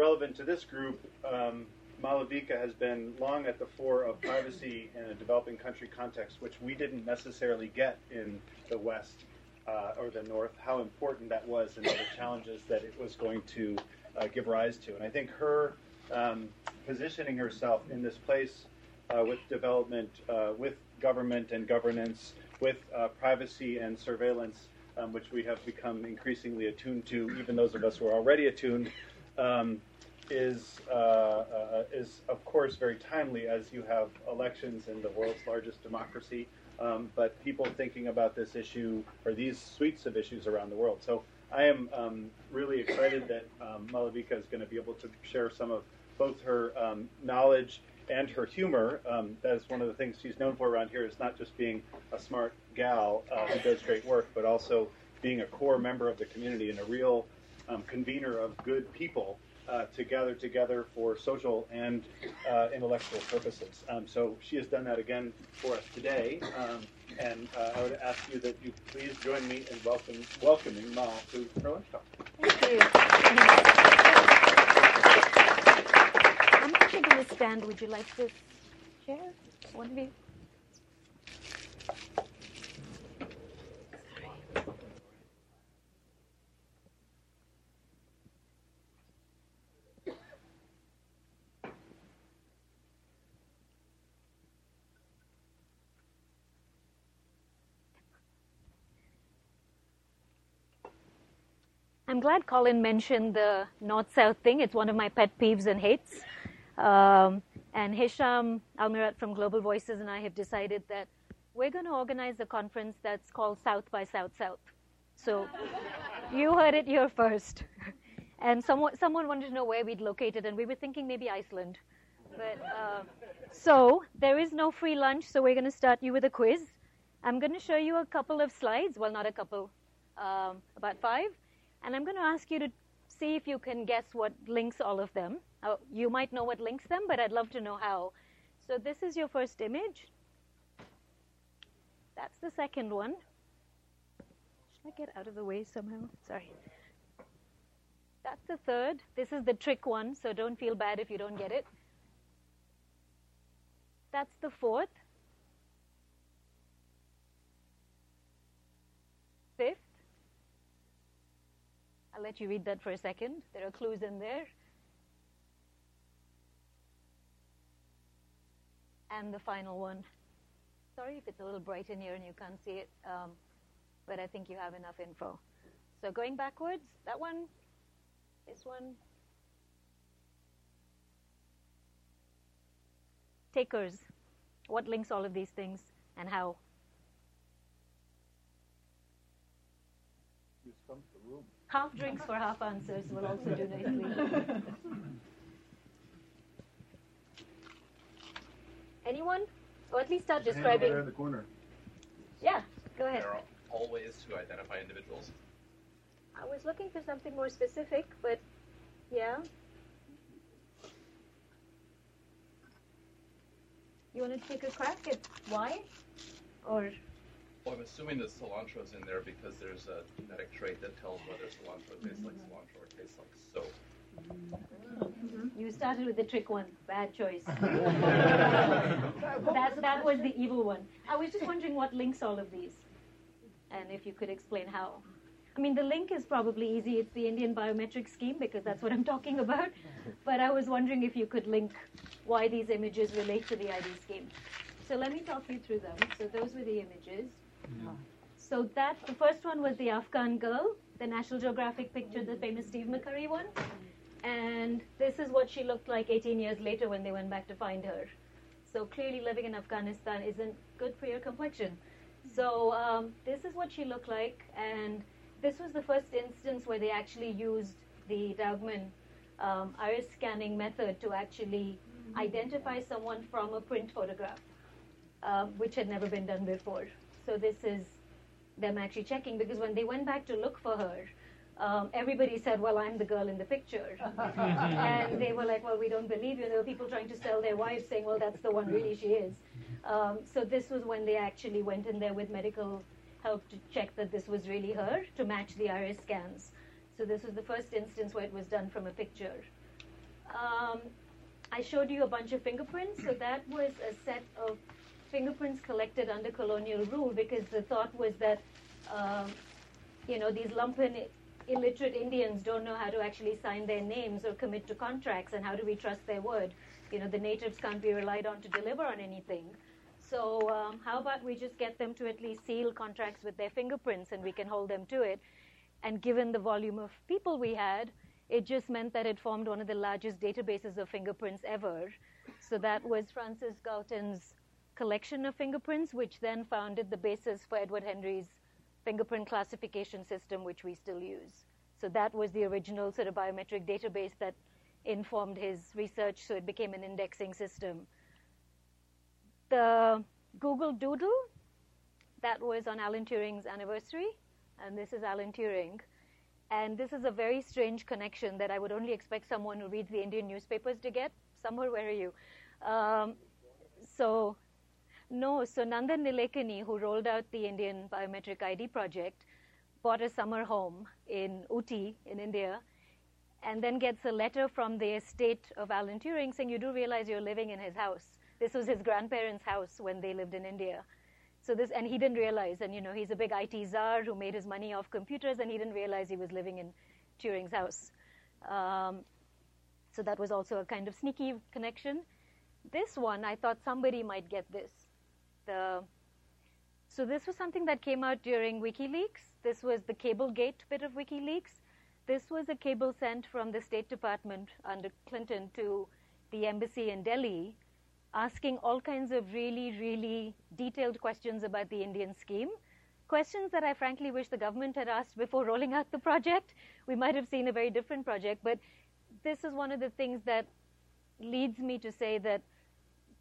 relevant to this group, um, Malavika has been long at the fore of privacy in a developing country context, which we didn't necessarily get in the West uh, or the North, how important that was and the challenges that it was going to uh, give rise to. And I think her um, positioning herself in this place uh, with development, uh, with government and governance, with uh, privacy and surveillance, um, which we have become increasingly attuned to, even those of us who are already attuned, um, is uh, uh, is of course very timely as you have elections in the world's largest democracy. Um, but people thinking about this issue or these suites of issues around the world. So I am um, really excited that um, Malavika is going to be able to share some of both her um, knowledge and her humor. Um, that is one of the things she's known for around here. Is not just being a smart gal uh, who does great work, but also being a core member of the community and a real um, convener of good people uh, to gather together for social and uh, intellectual purposes. Um, so she has done that again for us today. Um, and uh, I would ask you that you please join me in welcome, welcoming Ma to her lunch talk. Thank you. I'm actually going to stand. Would you like this chair? One of you? I'm glad Colin mentioned the north south thing. It's one of my pet peeves and hates. Um, and Hisham Almiraat from Global Voices and I have decided that we're going to organize a conference that's called South by South South. So you heard it here first. And someone, someone wanted to know where we'd located, and we were thinking maybe Iceland. But uh, so there is no free lunch, so we're going to start you with a quiz. I'm going to show you a couple of slides. Well, not a couple, um, about five. And I'm going to ask you to see if you can guess what links all of them. Uh, you might know what links them, but I'd love to know how. So this is your first image. That's the second one. Should I get out of the way somehow? Sorry. That's the third. This is the trick one, so don't feel bad if you don't get it. That's the fourth. I'll let you read that for a second. There are clues in there. And the final one. Sorry if it's a little bright in here and you can't see it, um, but I think you have enough info. So going backwards, that one, this one. Takers. What links all of these things and how? Half drinks for half answers will also do nicely. Anyone? Or at least start describing. There in the corner. Yeah, go ahead. There are all ways to identify individuals. I was looking for something more specific, but yeah. You want to take a crack at why? Or Well, I'm assuming that cilantro's in there because there's a genetic trait that tells whether cilantro tastes like mm-hmm. cilantro or tastes like soap. Mm-hmm. you started with the trick one. Bad choice. that, that was the evil one. I was just wondering what links all of these, and if you could explain how. I mean, the link is probably easy. It's the Indian biometric scheme because that's what I'm talking about. But I was wondering if you could link why these images relate to the ID scheme. So let me talk you through them. So those were the images. So that the first one was the Afghan girl, the National Geographic picture, the famous Steve McCurry one. And this is what she looked like 18 years later when they went back to find her. So clearly, living in Afghanistan isn't good for your complexion. So um, this is what she looked like, and this was the first instance where they actually used the Daugman um, iris scanning method to actually identify someone from a print photograph, uh, which had never been done before. So this is them actually checking because when they went back to look for her, um, everybody said, "Well, I'm the girl in the picture," and they were like, "Well, we don't believe you." There were people trying to sell their wives, saying, "Well, that's the one. Really, she is." Um, so this was when they actually went in there with medical help to check that this was really her to match the iris scans. So this was the first instance where it was done from a picture. um, I showed you a bunch of fingerprints. So that was a set of fingerprints collected under colonial rule because the thought was that, um, you know, these lumpen illiterate Indians don't know how to actually sign their names or commit to contracts, and how do we trust their word? You know, the natives can't be relied on to deliver on anything. So um, how about we just get them to at least seal contracts with their fingerprints, and we can hold them to it? And given the volume of people we had, it just meant that it formed one of the largest databases of fingerprints ever. So that was Francis Galton's collection of fingerprints, which then founded the basis for Edward Henry's fingerprint classification system, which we still use. So that was the original sort of biometric database that informed his research, so it became an indexing system. The Google Doodle, that was on Alan Turing's anniversary, and this is Alan Turing. And this is a very strange connection that I would only expect someone who reads the Indian newspapers to get. Somewhere, where are you? Um, so no, so Nandan Nilekani, who rolled out the Indian Biometric ID project, bought a summer home in Ooty in India, and then gets a letter from the estate of Alan Turing saying, You do realize you're living in his house. This was his grandparents' house when they lived in India. So this, and he didn't realize, and you know, he's a big IT czar who made his money off computers, and he didn't realize he was living in Turing's house. Um, so that was also a kind of sneaky connection. This one, I thought somebody might get this so this was something that came out during WikiLeaks. This was the Cablegate bit of WikiLeaks. This was a cable sent from the State Department under Clinton to the embassy in Delhi, asking all kinds of really, really detailed questions about the Indian scheme. Questions that I frankly wish the government had asked before rolling out the project. We might have seen a very different project, but this is one of the things that leads me to say that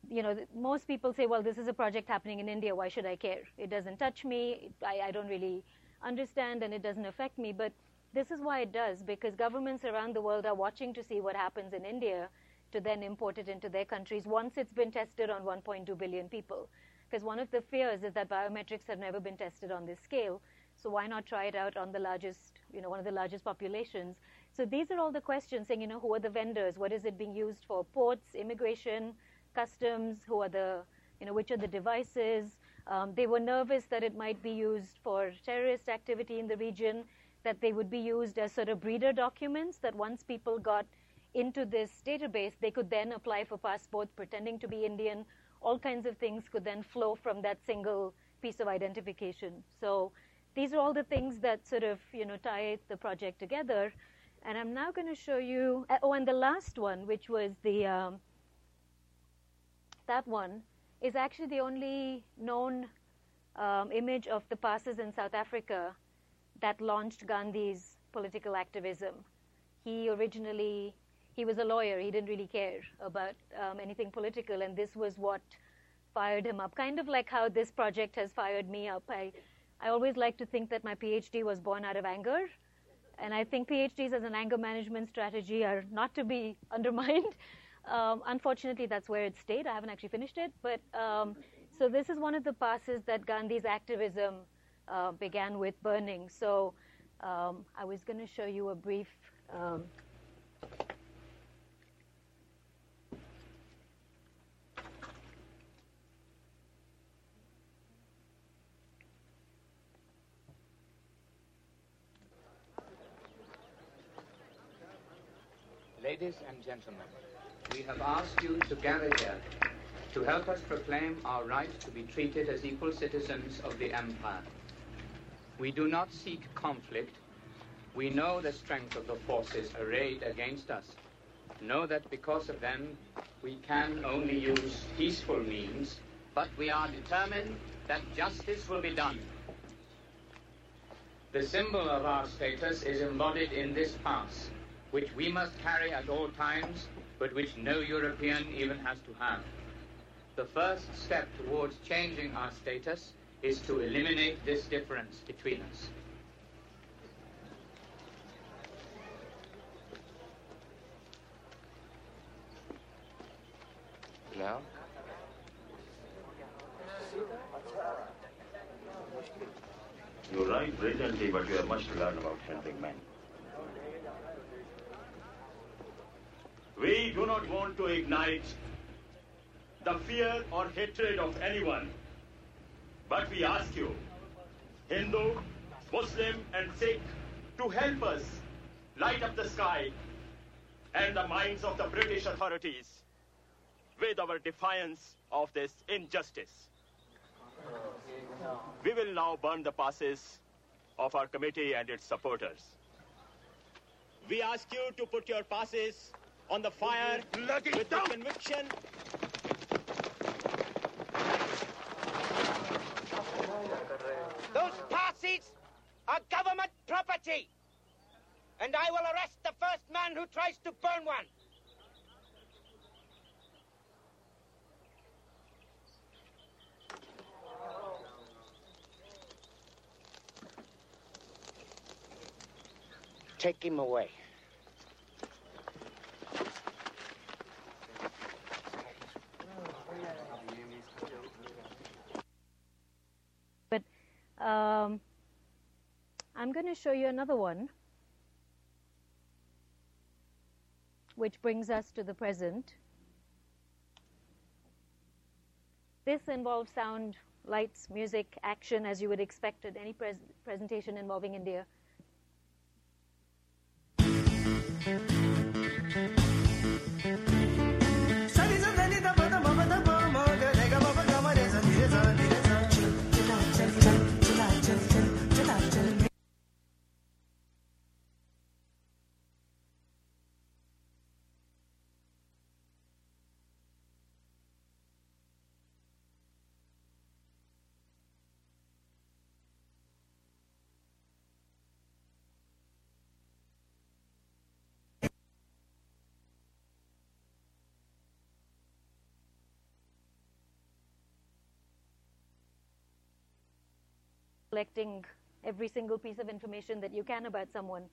you know, most people say, well, this is a project happening in India. Why should I care? It doesn't touch me. I, I don't really understand, and it doesn't affect me. But this is why it does, because governments around the world are watching to see what happens in India to then import it into their countries once it's been tested on 1.2 billion people. Because one of the fears is that biometrics have never been tested on this scale. So why not try it out on the largest, you know, one of the largest populations? So these are all the questions saying, you know, who are the vendors? What is it being used for? Ports, immigration, customs, who are the, you know, which are the devices. Um, they were nervous that it might be used for terrorist activity in the region, that they would be used as sort of breeder documents, that once people got into this database, they could then apply for passports pretending to be Indian. All kinds of things could then flow from that single piece of identification. So these are all the things that sort of, you know, tie the project together. And I'm now going to show you, oh, and the last one, which was the, um, that one is actually the only known um, image of the passes in South Africa that launched Gandhi's political activism. He originally he was a lawyer. He didn't really care about um, anything political, and this was what fired him up. Kind of like how this project has fired me up. I I always like to think that my PhD was born out of anger, and I think PhDs as an anger management strategy are not to be undermined. Um, unfortunately, that's where it stayed. I haven't actually finished it. But um, so this is one of the passes that Gandhi's activism uh, began with burning. So um, I was going to show you a brief. Um, Ladies and gentlemen, we have asked you to gather here to help us proclaim our right to be treated as equal citizens of the empire. We do not seek conflict. We know the strength of the forces arrayed against us. Know that because of them, we can only use peaceful means, but we are determined that justice will be done. The symbol of our status is embodied in this pass, which we must carry at all times but which no European even has to have. The first step towards changing our status is to eliminate this difference between us. Now? You're right brilliantly, but you have much to learn about helping men. We do not want to ignite the fear or hatred of anyone. But we ask you, Hindu, Muslim, and Sikh, to help us light up the sky and the minds of the British authorities with our defiance of this injustice. We will now burn the passes of our committee and its supporters. We ask you to put your passes on the fire with the conviction Those passes are government property. And I will arrest the first man who tries to burn one. Take him away. But um, I'm going to show you another one, which brings us to the present. This involves sound, lights, music, action, as you would expect at any pres- presentation involving India. Collecting every single piece of information that you can about someone.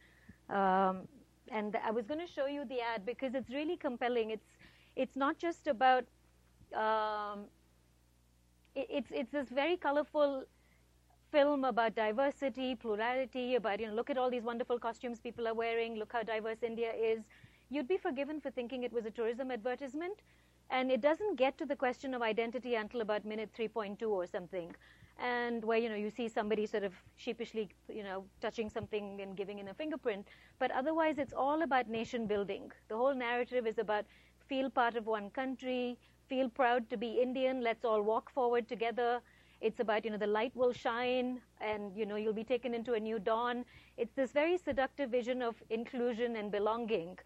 Um, and I was going to show you the ad because it's really compelling. It's it's not just about um, it, it's it's this very colorful film about diversity, plurality, about you know look at all these wonderful costumes people are wearing, look how diverse India is. You'd be forgiven for thinking it was a tourism advertisement, and it doesn't get to the question of identity until about minute 3.2 or something and where you know you see somebody sort of sheepishly you know touching something and giving in a fingerprint. But otherwise it's all about nation building. The whole narrative is about feel part of one country feel proud to be indian let's all walk forward together. It's about you know the light will shine and you know you'll be taken into a new dawn. It's this very seductive vision of inclusion and belonging.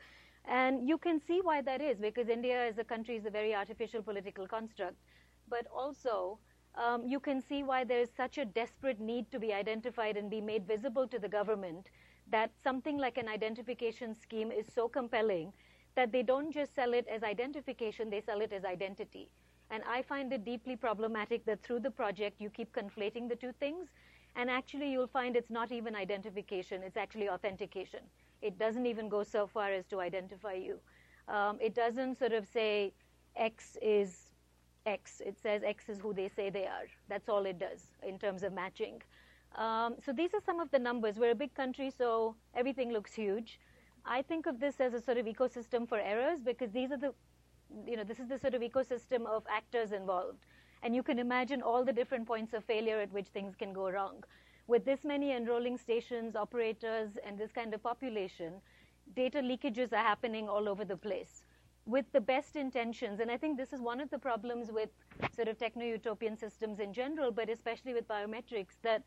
And you can see why that is because india as a country is a very artificial political construct. But also um, you can see why there is such a desperate need to be identified and be made visible to the government that something like an identification scheme is so compelling that they don't just sell it as identification, they sell it as identity. And I find it deeply problematic that through the project you keep conflating the two things. And actually, you'll find it's not even identification, it's actually authentication. It doesn't even go so far as to identify you. Um, it doesn't sort of say X is X. It says X is who they say they are. That's all it does in terms of matching. Um, so these are some of the numbers. We're a big country, so everything looks huge. I think of this as a sort of ecosystem for errors because these are the, you know, this is the sort of ecosystem of actors involved. And you can imagine all the different points of failure at which things can go wrong. With this many enrolling stations, operators, and this kind of population, data leakages are happening all over the place with the best intentions. And I think this is one of the problems with sort of techno utopian systems in general, but especially with biometrics, that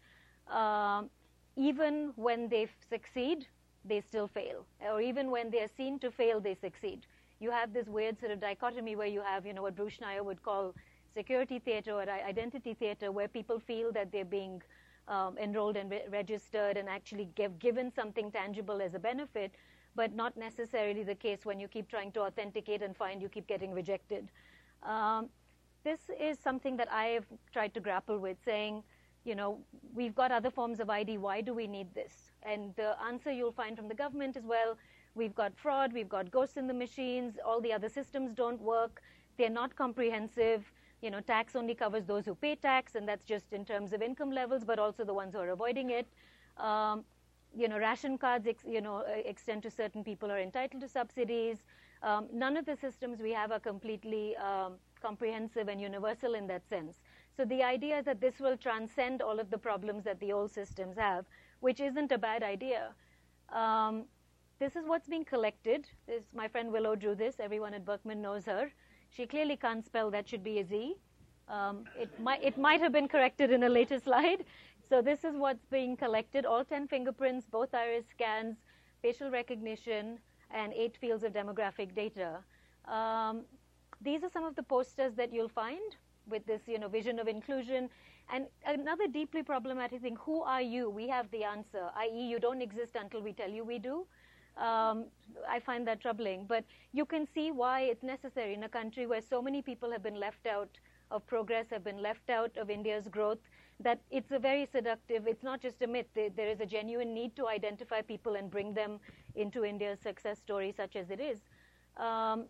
um, even when they succeed, they still fail. Or even when they are seen to fail, they succeed. You have this weird sort of dichotomy where you have, you know, what Bruce Schneier would call security theater or identity theater, where people feel that they're being um, enrolled and re- registered and actually give, given something tangible as a benefit but not necessarily the case when you keep trying to authenticate and find you keep getting rejected. Um, this is something that I have tried to grapple with, saying, you know, we've got other forms of ID, why do we need this? And the answer you'll find from the government is, well, we've got fraud, we've got ghosts in the machines, all the other systems don't work, they're not comprehensive. You know, tax only covers those who pay tax, and that's just in terms of income levels, but also the ones who are avoiding it. Um, you know, ration cards, ex, you know, uh, extend to certain people are entitled to subsidies. Um, none of the systems we have are completely um, comprehensive and universal in that sense. So the idea is that this will transcend all of the problems that the old systems have, which isn't a bad idea. Um, this is what's being collected. This, my friend Willow drew this. Everyone at Berkman knows her. She clearly can't spell. That should be a Z. Um, it, might, it might have been corrected in a later slide. So this is what's being collected. All 10 fingerprints, both iris scans, facial recognition, and eight fields of demographic data. Um, these are some of the posters that you'll find with this, you know, vision of inclusion. And another deeply problematic thing, who are you? We have the answer, i.e., you don't exist until we tell you we do. Um, I find that troubling. But you can see why it's necessary in a country where so many people have been left out of progress, have been left out of India's growth, that it's a very seductive, it's not just a myth. There is a genuine need to identify people and bring them into India's success story, such as it is. Um,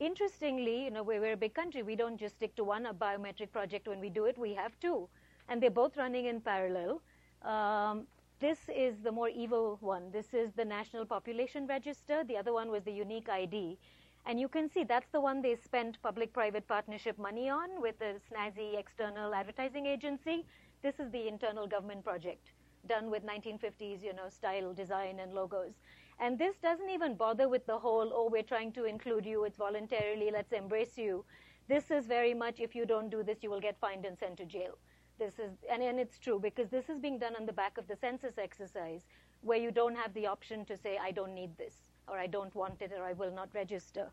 interestingly, you know, we're, we're, a big country. We don't just stick to one biometric project when we do it. We have two, and they're both running in parallel. Um, this is the more evil one. This is the National Population Register. The other one was the Unique ID. And you can see that's the one they spent public-private partnership money on with a snazzy external advertising agency. This is the internal government project done with 1950s, you know, style design and logos. And this doesn't even bother with the whole, oh, we're trying to include you, it's voluntarily, let's embrace you. This is very much, if you don't do this, you will get fined and sent to jail. This is, and, and it's true because this is being done on the back of the census exercise where you don't have the option to say, I don't need this, or I don't want it, or I will not register.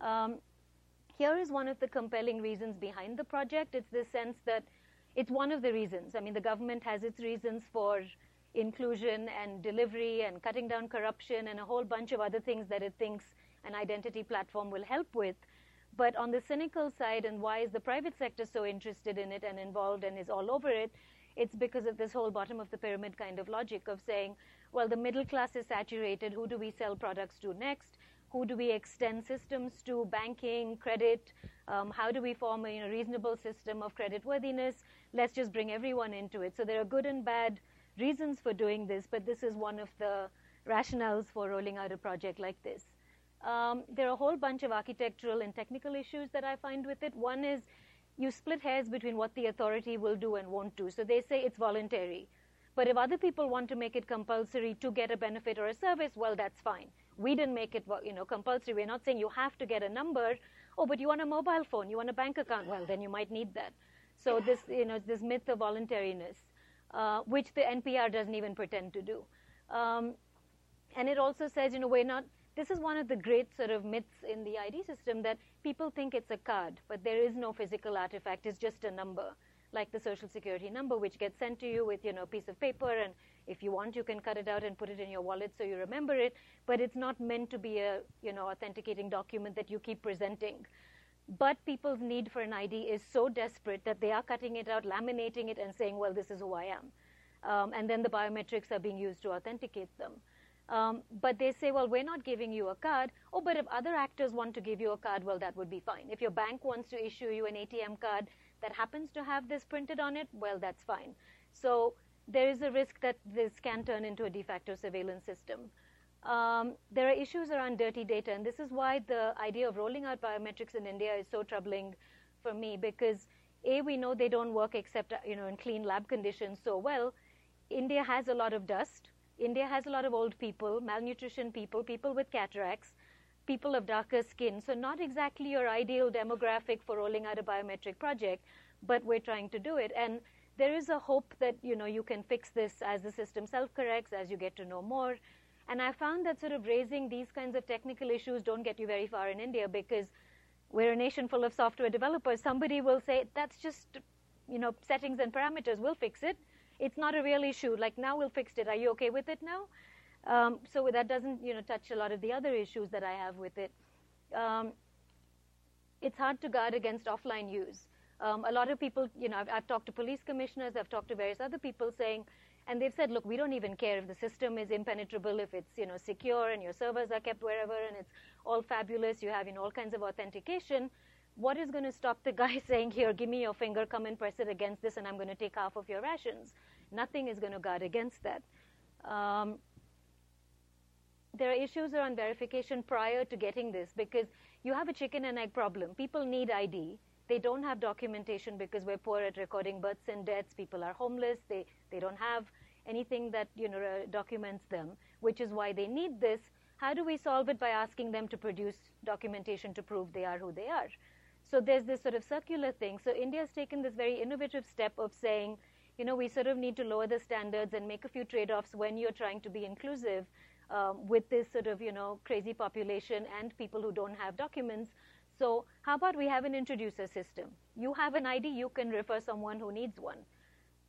Um, here is one of the compelling reasons behind the project. It's the sense that it's one of the reasons. I mean, the government has its reasons for inclusion and delivery and cutting down corruption and a whole bunch of other things that it thinks an identity platform will help with. But on the cynical side, and why is the private sector so interested in it and involved and is all over it? It's because of this whole bottom of the pyramid kind of logic of saying, well, the middle class is saturated. Who do we sell products to next? Who do we extend systems to? Banking, credit. Um, how do we form a you know, reasonable system of credit worthiness? Let's just bring everyone into it. So there are good and bad reasons for doing this, but this is one of the rationales for rolling out a project like this. Um, there are a whole bunch of architectural and technical issues that I find with it. One is you split hairs between what the authority will do and won't do. So they say it's voluntary. But if other people want to make it compulsory to get a benefit or a service, well, that's fine. We didn't make it, you know, compulsory. We're not saying you have to get a number. Oh, but you want a mobile phone, you want a bank account. Well, then you might need that. So this, you know, this myth of voluntariness uh, which the NPR doesn't even pretend to do. Um, and it also says, you know, we're not, this is one of the great sort of myths in the ID system that people think it's a card, but there is no physical artifact, it's just a number, like the social security number, which gets sent to you with, you know, a piece of paper, and if you want, you can cut it out and put it in your wallet so you remember it, but it's not meant to be a, you know, authenticating document that you keep presenting. But people's need for an ID is so desperate that they are cutting it out, laminating it, and saying, well, this is who I am. Um, and then the biometrics are being used to authenticate them. Um, but they say, well, we're not giving you a card. Oh, but if other actors want to give you a card, well, that would be fine. If your bank wants to issue you an ATM card that happens to have this printed on it, well, that's fine. So there is a risk that this can turn into a de facto surveillance system um, there are issues around dirty data, and this is why the idea of rolling out biometrics in India is so troubling for me because a we know they don't work except you know in clean lab conditions so well. India has a lot of dust. India has a lot of old people, malnutrition people, people with cataracts, people of darker skin. So not exactly your ideal demographic for rolling out a biometric project, but we're trying to do it. And there is a hope that you know you can fix this as the system self-corrects, as you get to know more. And I found that sort of raising these kinds of technical issues don't get you very far in India because we're a nation full of software developers. Somebody will say, that's just, you know, settings and parameters. We'll fix it. It's not a real issue. Like, now we'll fix it. Are you okay with it now? Um, so that doesn't, you know, touch a lot of the other issues that I have with it. Um, it's hard to guard against offline use. Um, a lot of people, you know, I've, I've talked to police commissioners, I've talked to various other people saying, and they've said, look, we don't even care if the system is impenetrable, if it's you know secure and your servers are kept wherever and it's all fabulous. You have know all kinds of authentication. What is going to stop the guy saying, here, give me your finger, come and press it against this, and I'm going to take half of your rations? Nothing is going to guard against that. Um, there are issues around verification prior to getting this because you have a chicken and egg problem. People need ID. They don't have documentation because we're poor at recording births and deaths. People are homeless. They, they don't have anything that you know uh, documents them, which is why they need this. How do we solve it by asking them to produce documentation to prove they are who they are? So there's this sort of circular thing. So India's taken this very innovative step of saying, you know, we sort of need to lower the standards and make a few trade-offs when you're trying to be inclusive um, with this sort of, you know, crazy population and people who don't have documents. So how about we have an introducer system? You have an ID, you can refer someone who needs one.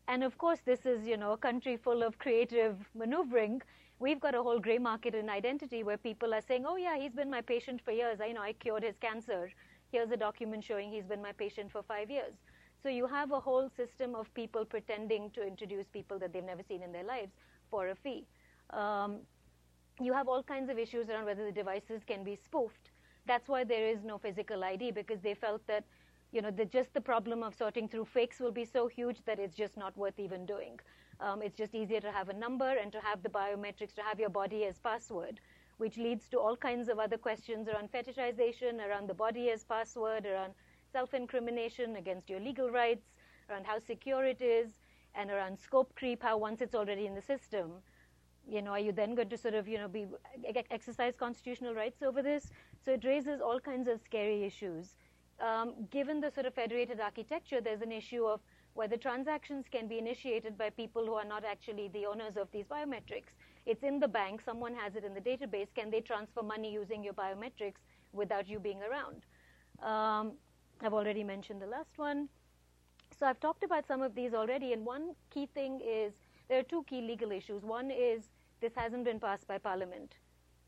And of course, this is, you know, a country full of creative maneuvering. We've got a whole gray market in identity where people are saying, oh yeah, he's been my patient for years. I know I cured his cancer. Here's a document showing he's been my patient for five years. So you have a whole system of people pretending to introduce people that they've never seen in their lives for a fee. Um, you have all kinds of issues around whether the devices can be spoofed. That's why there is no physical ID because they felt that, you know, the, just the problem of sorting through fakes will be so huge that it's just not worth even doing. Um, it's just easier to have a number and to have the biometrics, to have your body as password, which leads to all kinds of other questions around fetishization, around the body as password, around self-incrimination against your legal rights, around how secure it is, and around scope creep, how once it's already in the system, you know, are you then going to sort of, you know, be exercise constitutional rights over this? So it raises all kinds of scary issues. Um, given the sort of federated architecture, there's an issue of whether transactions can be initiated by people who are not actually the owners of these biometrics. It's in the bank, someone has it in the database. Can they transfer money using your biometrics without you being around? Um, I've already mentioned the last one. So I've talked about some of these already, and one key thing is there are two key legal issues. One is this hasn't been passed by Parliament,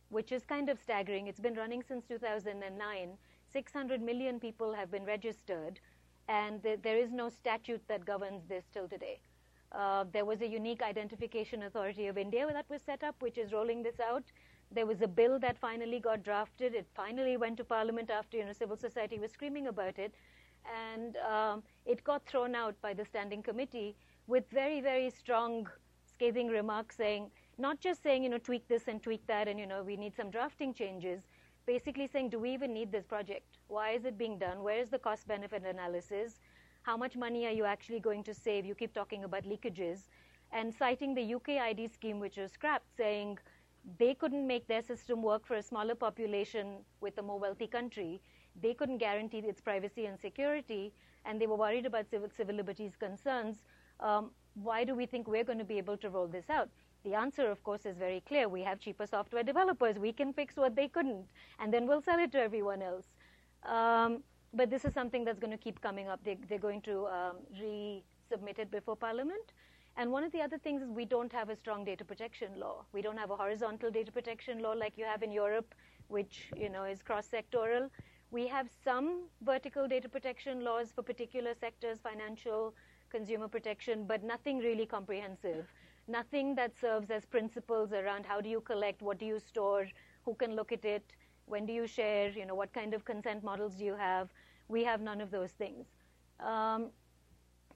which is kind of staggering. It's been running since 2009. 600 million people have been registered, and th- there is no statute that governs this till today. Uh, there was a unique identification authority of India that was set up, which is rolling this out. There was a bill that finally got drafted. It finally went to Parliament after you know civil society was screaming about it, and um, it got thrown out by the standing committee with very very strong, scathing remarks saying not just saying you know tweak this and tweak that, and you know we need some drafting changes. Basically saying, do we even need this project? Why is it being done? Where is the cost benefit analysis? How much money are you actually going to save? You keep talking about leakages. And citing the UK ID scheme, which was scrapped, saying they couldn't make their system work for a smaller population with a more wealthy country. They couldn't guarantee its privacy and security, and they were worried about civil, civil liberties concerns. Um, why do we think we're going to be able to roll this out? The answer, of course, is very clear. We have cheaper software developers. We can fix what they couldn't, and then we'll sell it to everyone else. Um, but this is something that's going to keep coming up. They, are going to um, resubmit it before Parliament. And one of the other things is we don't have a strong data protection law. We don't have a horizontal data protection law like you have in Europe, which you know is cross-sectoral. We have some vertical data protection laws for particular sectors, financial, consumer protection, but nothing really comprehensive. Nothing that serves as principles around how do you collect, what do you store, who can look at it, when do you share, you know, what kind of consent models do you have. We have none of those things. Um,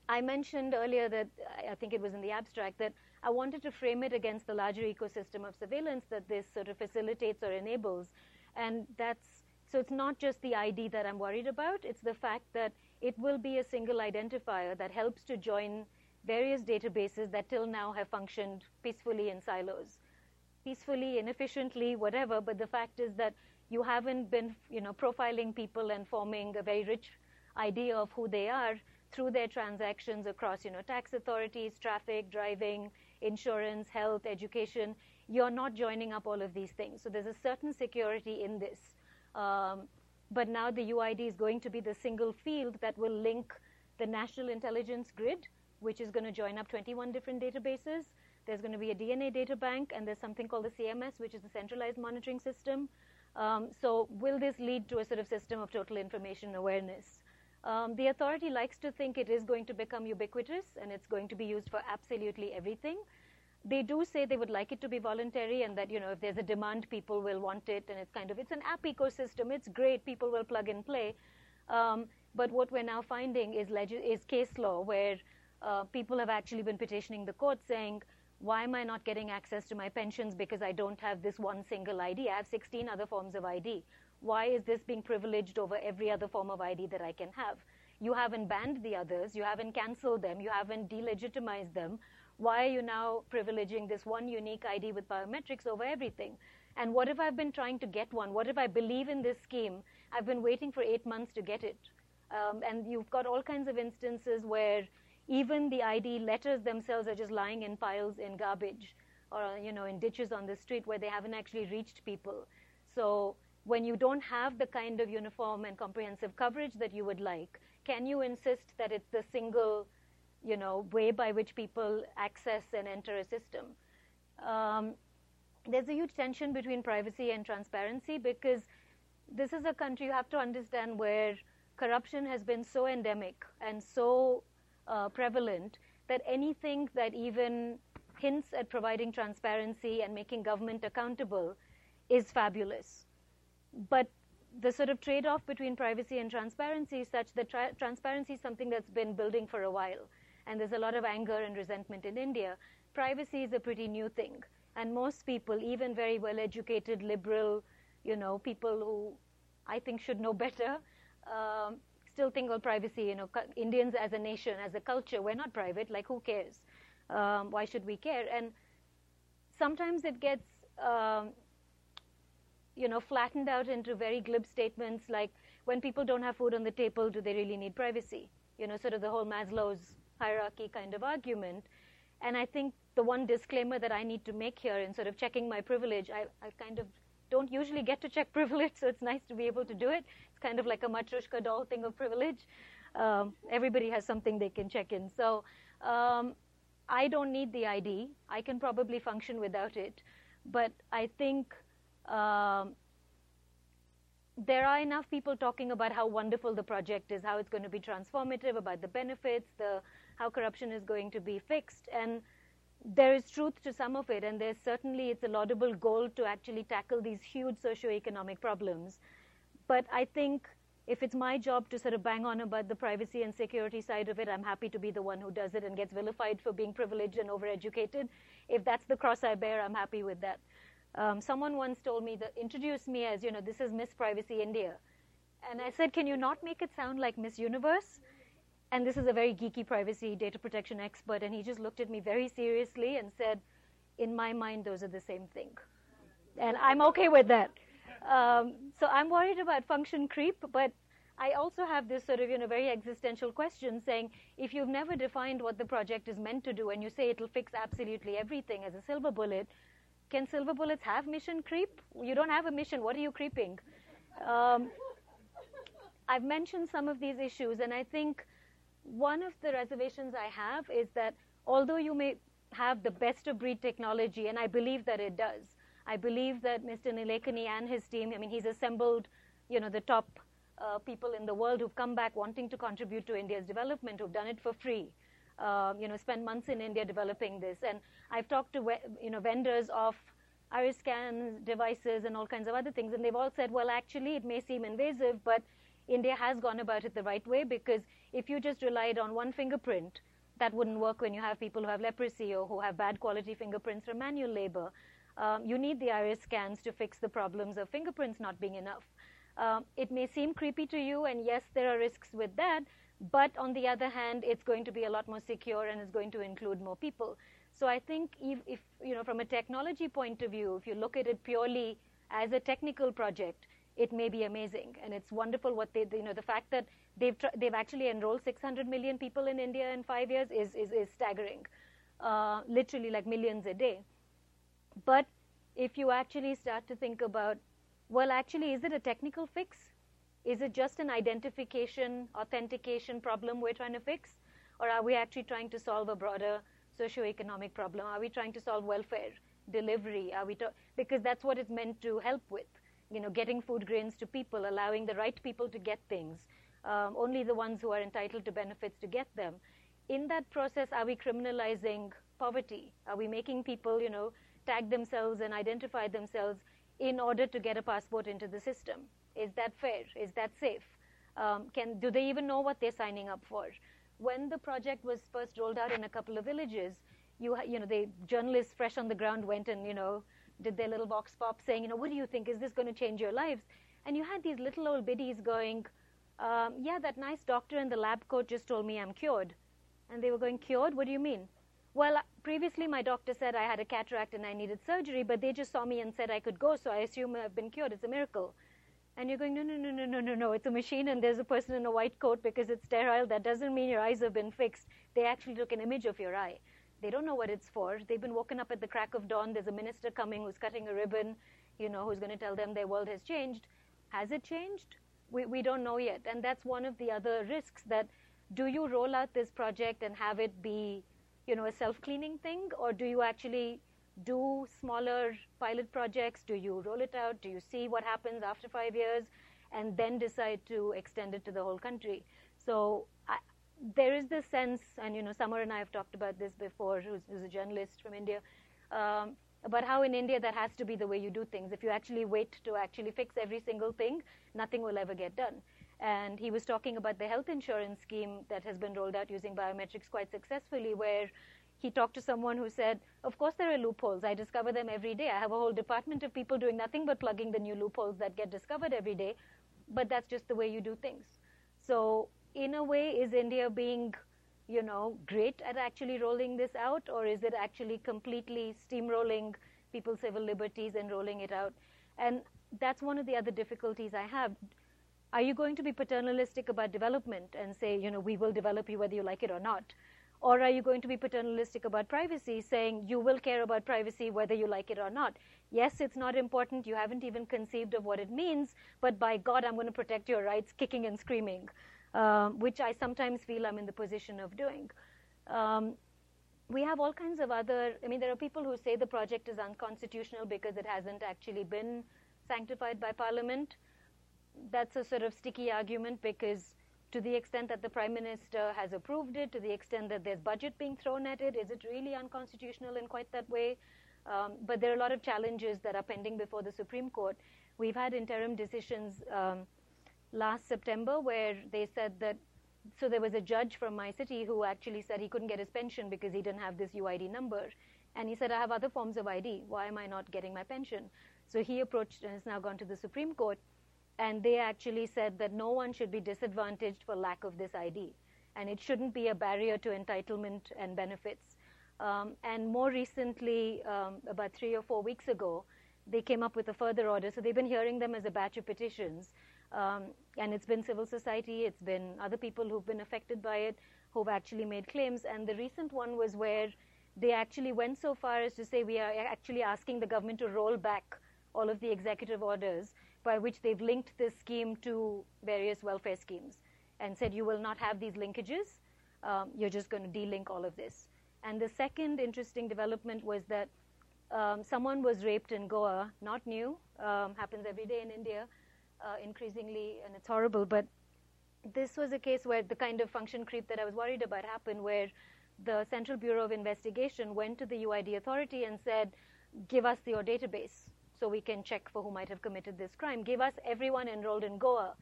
I mentioned earlier that I think it was in the abstract that I wanted to frame it against the larger ecosystem of surveillance that this sort of facilitates or enables. And that's so it's not just the ID that I'm worried about, it's the fact that it will be a single identifier that helps to join various databases that till now have functioned peacefully in silos. Peacefully, inefficiently, whatever, but the fact is that you haven't been, you know, profiling people and forming a very rich idea of who they are through their transactions across, you know, tax authorities, traffic, driving, insurance, health, education. You're not joining up all of these things. So there's a certain security in this. Um, but now the UID is going to be the single field that will link the national intelligence grid, which is going to join up 21 different databases. There's going to be a DNA data bank, and there's something called the CMS, which is the centralized monitoring system. Um, so will this lead to a sort of system of total information awareness? Um, the authority likes to think it is going to become ubiquitous and it's going to be used for absolutely everything. They do say they would like it to be voluntary and that, you know, if there's a demand, people will want it and it's kind of, it's an app ecosystem, it's great, people will plug and play. Um, but what we're now finding is, is case law where uh, people have actually been petitioning the court saying, Why am I not getting access to my pensions because I don't have this one single ID? I have 16 other forms of ID. Why is this being privileged over every other form of ID that I can have? You haven't banned the others, you haven't canceled them, you haven't delegitimized them. Why are you now privileging this one unique ID with biometrics over everything? And what if I've been trying to get one? What if I believe in this scheme? I've been waiting for eight months to get it. Um, and you've got all kinds of instances where even the ID letters themselves are just lying in piles in garbage or you know in ditches on the street where they haven't actually reached people. So when you don't have the kind of uniform and comprehensive coverage that you would like, can you insist that it's the single, you know, way by which people access and enter a system? Um, there's a huge tension between privacy and transparency because this is a country you have to understand where corruption has been so endemic and so uh, prevalent that anything that even hints at providing transparency and making government accountable is fabulous. But the sort of trade off between privacy and transparency is such that tra- transparency is something that's been building for a while. And there's a lot of anger and resentment in India. Privacy is a pretty new thing. And most people, even very well educated, liberal, you know, people who I think should know better, um, still think of privacy. You know, Indians as a nation, as a culture, we're not private. Like, who cares? Um, why should we care? And sometimes it gets um, you know, flattened out into very glib statements like, when people don't have food on the table, do they really need privacy? You know, sort of the whole Maslow's hierarchy kind of argument. And I think the one disclaimer that I need to make here in sort of checking my privilege, I, I kind of don't usually get to check privilege, so it's nice to be able to do it. It's kind of like a Matryoshka doll thing of privilege. Um, everybody has something they can check in. So um, I don't need the ID. I can probably function without it. But I think um, there are enough people talking about how wonderful the project is, how it's going to be transformative, about the benefits, the how corruption is going to be fixed, and there is truth to some of it, and there's certainly it's a laudable goal to actually tackle these huge socioeconomic problems. But I think if it's my job to sort of bang on about the privacy and security side of it, I'm happy to be the one who does it and gets vilified for being privileged and overeducated. If that's the cross I bear, I'm happy with that. Um, someone once told me that introduced me as, you know, this is Miss Privacy India. And I said, can you not make it sound like Miss Universe? And this is a very geeky privacy data protection expert. And he just looked at me very seriously and said, in my mind, those are the same thing. And I'm okay with that. Um, so I'm worried about function creep, but I also have this sort of, you know, very existential question saying, if you've never defined what the project is meant to do and you say it'll fix absolutely everything as a silver bullet, can silver bullets have mission creep? You don't have a mission. What are you creeping? Um, I've mentioned some of these issues, and I think one of the reservations I have is that although you may have the best of breed technology, and I believe that it does, I believe that Mr. Nilekani and his team, I mean, he's assembled, you know, the top uh, people in the world who've come back wanting to contribute to India's development, who've done it for free um, you know, spent months in India developing this. And I've talked to, you know, vendors of iris scan devices and all kinds of other things, and they've all said, well, actually, it may seem invasive, but India has gone about it the right way because if you just relied on one fingerprint, that wouldn't work when you have people who have leprosy or who have bad quality fingerprints from manual labor. Um, you need the iris scans to fix the problems of fingerprints not being enough. Um, it may seem creepy to you, and yes, there are risks with that, but on the other hand, it's going to be a lot more secure and it's going to include more people. So I think if, if, you know, from a technology point of view, if you look at it purely as a technical project, it may be amazing, and it's wonderful what they, you know, the fact that they've tr- they've actually enrolled 600 million people in India in five years is is, is staggering, uh, literally like millions a day. But if you actually start to think about, well, actually, is it a technical fix? Is it just an identification, authentication problem we're trying to fix? Or are we actually trying to solve a broader socioeconomic problem? Are we trying to solve welfare, delivery? Are we to- because that's what it's meant to help with. You know, getting food grains to people, allowing the right people to get things, um, only the ones who are entitled to benefits to get them. In that process, are we criminalizing poverty? Are we making people, you know, tag themselves and identify themselves in order to get a passport into the system? Is that fair? Is that safe? Um, can, do they even know what they're signing up for? When the project was first rolled out in a couple of villages, you you know, the journalists fresh on the ground went and you know did their little vox pop saying, you know, what do you think? Is this going to change your lives? And you had these little old biddies going, um, yeah, that nice doctor in the lab coat just told me I'm cured. And they were going, cured? What do you mean? Well, previously my doctor said I had a cataract and I needed surgery, but they just saw me and said I could go, so I assume I've been cured. It's a miracle. And you're going, no, no, no, no, no, no, no. It's a machine and there's a person in a white coat because it's sterile. That doesn't mean your eyes have been fixed. They actually took an image of your eye. They don't know what it's for. They've been woken up at the crack of dawn. There's a minister coming who's cutting a ribbon, you know, who's going to tell them their world has changed. Has it changed? We, we don't know yet. And that's one of the other risks that do you roll out this project and have it be, you know, a self-cleaning thing, or do you actually do smaller pilot projects? Do you roll it out? Do you see what happens after five years, and then decide to extend it to the whole country? So I, there is this sense, and you know, Samar and I have talked about this before, who's, who's a journalist from India, um, about how in India that has to be the way you do things. If you actually wait to actually fix every single thing, nothing will ever get done. And he was talking about the health insurance scheme that has been rolled out using biometrics quite successfully, where he talked to someone who said, Of course, there are loopholes. I discover them every day. I have a whole department of people doing nothing but plugging the new loopholes that get discovered every day, but that's just the way you do things. So, in a way, is India being you know, great at actually rolling this out, or is it actually completely steamrolling people's civil liberties and rolling it out? And that's one of the other difficulties I have. Are you going to be paternalistic about development and say, you know, we will develop you whether you like it or not? Or are you going to be paternalistic about privacy, saying you will care about privacy whether you like it or not? Yes, it's not important. You haven't even conceived of what it means, but by God, I'm going to protect your rights, kicking and screaming um, which I sometimes feel I'm in the position of doing. Um, we have all kinds of other, I mean, there are people who say the project is unconstitutional because it hasn't actually been sanctified by Parliament. That's a sort of sticky argument because to the extent that the Prime Minister has approved it, to the extent that there's budget being thrown at it, is it really unconstitutional in quite that way? Um, but there are a lot of challenges that are pending before the Supreme Court. We've had interim decisions um, last September where they said that so there was a judge from my city who actually said he couldn't get his pension because he didn't have this UID number. And he said, I have other forms of ID. Why am I not getting my pension? So he approached and has now gone to the Supreme Court. And they actually said that no one should be disadvantaged for lack of this ID. And it shouldn't be a barrier to entitlement and benefits. Um, and more recently, um, about three or four weeks ago, they came up with a further order. So they've been hearing them as a batch of petitions. Um, and it's been civil society, it's been other people who've been affected by it who've actually made claims. And the recent one was where they actually went so far as to say we are actually asking the government to roll back all of the executive orders by which they've linked this scheme to various welfare schemes and said you will not have these linkages, um, you're just going to delink all of this. And the second interesting development was that um, someone was raped in Goa, not new, um, happens every day in India, uh, increasingly, and it's horrible. But this was a case where the kind of function creep that I was worried about happened, where the Central Bureau of Investigation went to the UID authority and said, "Give us your database so we can check for who might have committed this crime. Give us everyone enrolled in Goa."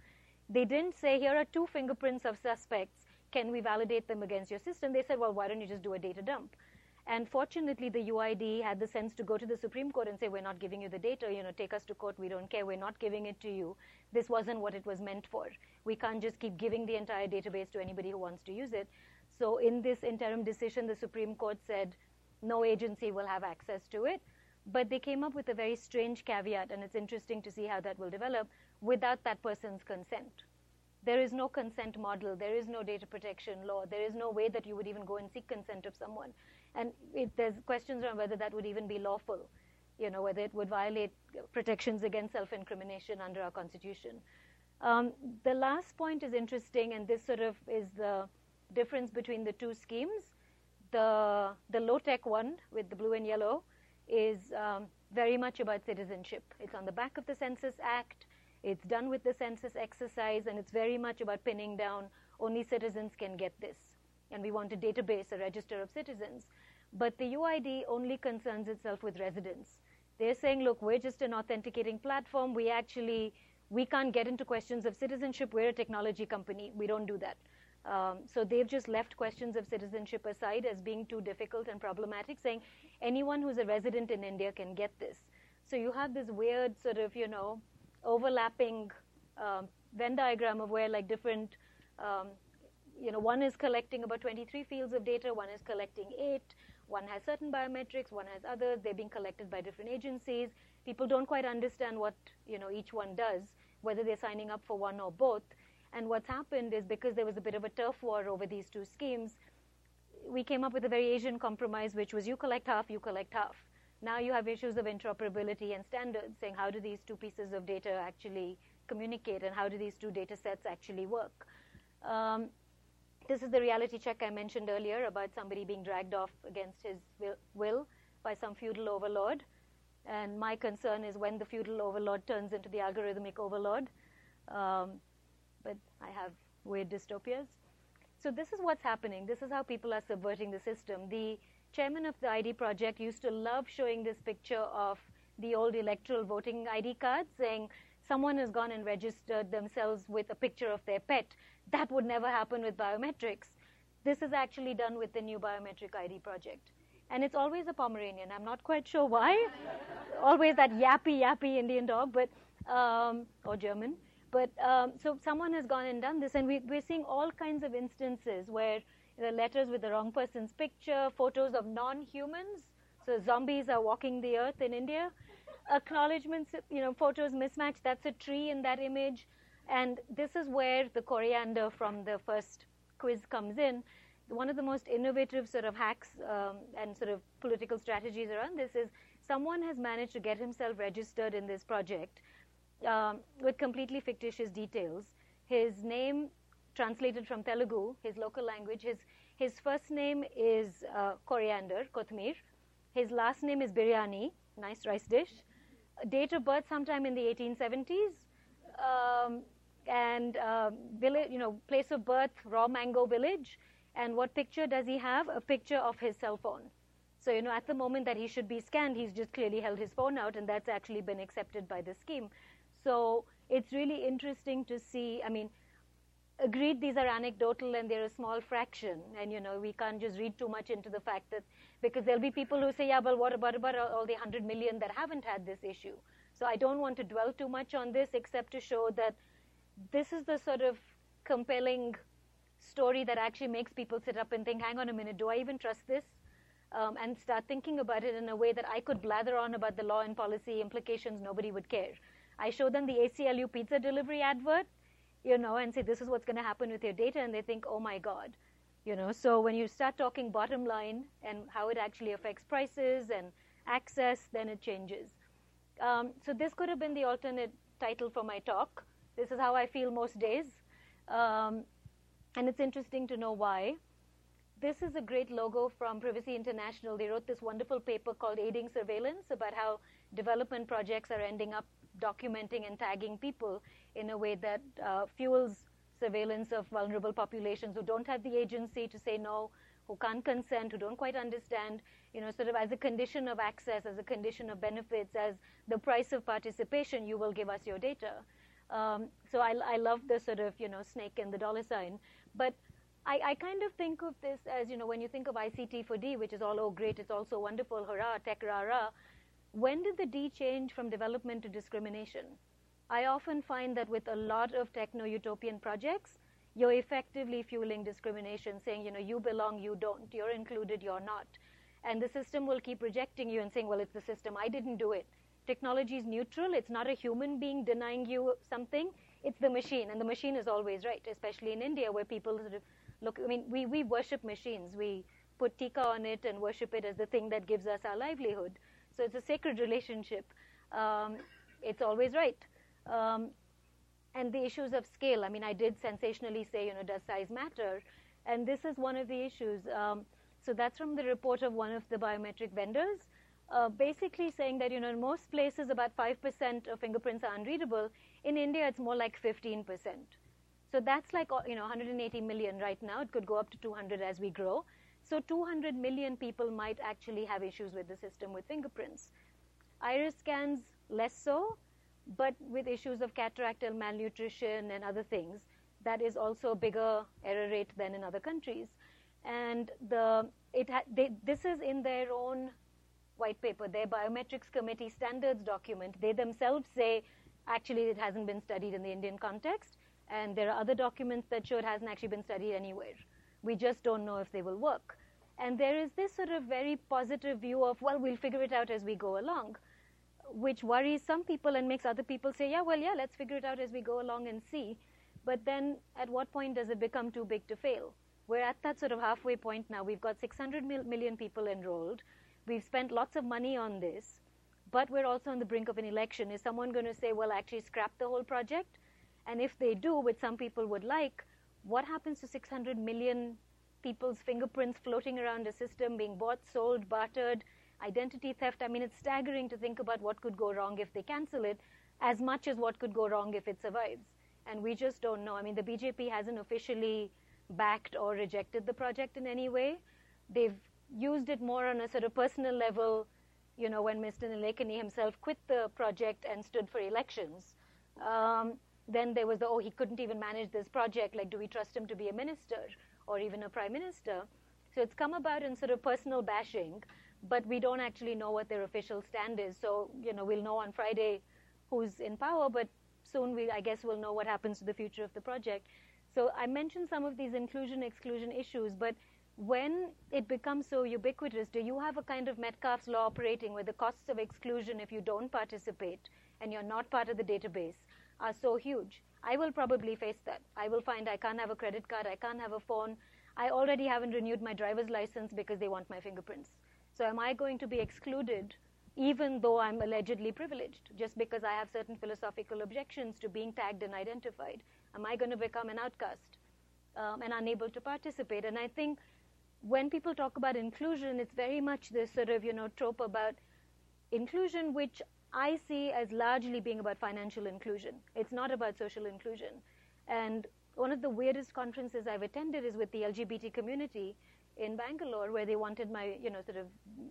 They didn't say, "Here are two fingerprints of suspects. Can we validate them against your system?" They said, "Well, why don't you just do a data dump?" And fortunately, the UID had the sense to go to the Supreme Court and say, we're not giving you the data, you know, take us to court, we don't care, we're not giving it to you. This wasn't what it was meant for. We can't just keep giving the entire database to anybody who wants to use it. So in this interim decision, the Supreme Court said no agency will have access to it. But they came up with a very strange caveat, and it's interesting to see how that will develop, without that person's consent. There is no consent model, there is no data protection law, there is no way that you would even go and seek consent of someone. And it, there's questions around whether that would even be lawful, you know, whether it would violate protections against self-incrimination under our constitution. Um, the last point is interesting, and this sort of is the difference between the two schemes. The, the low-tech one with the blue and yellow is um, very much about citizenship. It's on the back of the Census Act. It's done with the census exercise, and it's very much about pinning down only citizens can get this. And we want a database, a register of citizens. But the UID only concerns itself with residents. They're saying, look, we're just an authenticating platform. We actually, we can't get into questions of citizenship. We're a technology company. We don't do that. Um, so they've just left questions of citizenship aside as being too difficult and problematic, saying anyone who's a resident in India can get this. So you have this weird sort of, you know, overlapping um, Venn diagram of where like different, um, you know, one is collecting about 23 fields of data, one is collecting eight, one has certain biometrics, one has others. They're being collected by different agencies. People don't quite understand what, you know, each one does, whether they're signing up for one or both. And what's happened is because there was a bit of a turf war over these two schemes, we came up with a very Asian compromise, which was you collect half, you collect half. Now you have issues of interoperability and standards, saying how do these two pieces of data actually communicate and how do these two data sets actually work. Um, this is the reality check I mentioned earlier about somebody being dragged off against his will by some feudal overlord. And my concern is when the feudal overlord turns into the algorithmic overlord. Um, but I have weird dystopias. So this is what's happening. This is how people are subverting the system. The chairman of the ID project used to love showing this picture of the old electoral voting ID cards saying someone has gone and registered themselves with a picture of their pet. That would never happen with biometrics. This is actually done with the new biometric ID project. And it's always a Pomeranian. I'm not quite sure why. always that yappy, yappy Indian dog, but um, or German. But um, so someone has gone and done this, and we, we're seeing all kinds of instances where the letters with the wrong person's picture, photos of non-humans. So zombies are walking the earth in India. Acknowledgements, you know, photos mismatched. That's a tree in that image. And this is where the coriander from the first quiz comes in. One of the most innovative sort of hacks um, and sort of political strategies around this is someone has managed to get himself registered in this project um, with completely fictitious details. His name, translated from Telugu, his local language, his, his first name is uh, coriander, kothmir. His last name is biryani, nice rice dish. Date of birth sometime in the 1870s. Um, and uh, village, you know, place of birth, raw mango village. And what picture does he have? A picture of his cell phone. So, you know, at the moment that he should be scanned, he's just clearly held his phone out, and that's actually been accepted by the scheme. So it's really interesting to see. I mean, agreed these are anecdotal and they're a small fraction, and you know we can't just read too much into the fact that because there'll be people who say, yeah, well, what about about all the hundred million that haven't had this issue? So I don't want to dwell too much on this, except to show that this is the sort of compelling story that actually makes people sit up and think, hang on a minute, do I even trust this? Um, and start thinking about it in a way that I could blather on about the law and policy implications, nobody would care. I show them the ACLU pizza delivery advert, you know, and say this is what's going to happen with your data, and they think, oh my God, you know. So when you start talking bottom line and how it actually affects prices and access, then it changes. Um, so this could have been the alternate title for my talk. This is how I feel most days, um, and it's interesting to know why. This is a great logo from Privacy International. They wrote this wonderful paper called Aiding Surveillance about how development projects are ending up documenting and tagging people in a way that uh, fuels surveillance of vulnerable populations who don't have the agency to say no, who can't consent, who don't quite understand, you know, sort of as a condition of access, as a condition of benefits, as the price of participation, you will give us your data. Um, so I, I, love the sort of, you know, snake and the dollar sign. But I, I, kind of think of this as, you know, when you think of ICT for D, which is all, oh, great, it's also wonderful, hurrah, tech rah, rah when did the D change from development to discrimination? I often find that with a lot of techno-utopian projects, you're effectively fueling discrimination, saying, you know, you belong, you don't, you're included, you're not. And the system will keep rejecting you and saying, well, it's the system, I didn't do it. Technology is neutral, it's not a human being denying you something, it's the machine, and the machine is always right, especially in India where people sort of look, I mean, we, we worship machines. We put tika on it and worship it as the thing that gives us our livelihood. So it's a sacred relationship. Um, it's always right. Um, and the issues of scale. I mean, I did sensationally say, you know, does size matter? And this is one of the issues. Um, so that's from the report of one of the biometric vendors, uh, basically saying that, you know, in most places about 5% of fingerprints are unreadable. In India, it's more like 15%. So that's like, you know, 180 million right now. It could go up to 200 as we grow. So 200 million people might actually have issues with the system with fingerprints. Iris scans, less so, but with issues of cataractal malnutrition and other things, that is also a bigger error rate than in other countries. And the it ha- they, this is in their own white paper, their biometrics committee standards document. They themselves say actually it hasn't been studied in the Indian context, and there are other documents that show it hasn't actually been studied anywhere. We just don't know if they will work. And there is this sort of very positive view of, well, we'll figure it out as we go along, which worries some people and makes other people say, yeah, well, yeah, let's figure it out as we go along and see. But then at what point does it become too big to fail? We're at that sort of halfway point now. We've got 600 mil- million people enrolled. We've spent lots of money on this, but we're also on the brink of an election. Is someone going to say, well, actually scrap the whole project? And if they do, which some people would like, what happens to 600 million people's fingerprints floating around a system, being bought, sold, bartered, identity theft? I mean, it's staggering to think about what could go wrong if they cancel it, as much as what could go wrong if it survives. And we just don't know. I mean, the BJP hasn't officially backed or rejected the project in any way. They've used it more on a sort of personal level, you know, when Mr. Nilekani himself quit the project and stood for elections. Um, then there was the, oh, he couldn't even manage this project. Like, do we trust him to be a minister or even a prime minister? So it's come about in sort of personal bashing, but we don't actually know what their official stand is. So, you know, we'll know on Friday who's in power, but soon we, I guess, we'll know what happens to the future of the project. So I mentioned some of these inclusion exclusion issues, but when it becomes so ubiquitous, do you have a kind of Metcalfe's law operating where the costs of exclusion if you don't participate and you're not part of the database are so huge? I will probably face that. I will find I can't have a credit card, I can't have a phone. I already haven't renewed my driver's license because they want my fingerprints. So am I going to be excluded even though I'm allegedly privileged just because I have certain philosophical objections to being tagged and identified? Am I going to become an outcast um, and unable to participate? And I think when people talk about inclusion, it's very much this sort of, you know, trope about inclusion, which I see as largely being about financial inclusion. It's not about social inclusion. And one of the weirdest conferences I've attended is with the LGBT community in Bangalore, where they wanted my, you know, sort of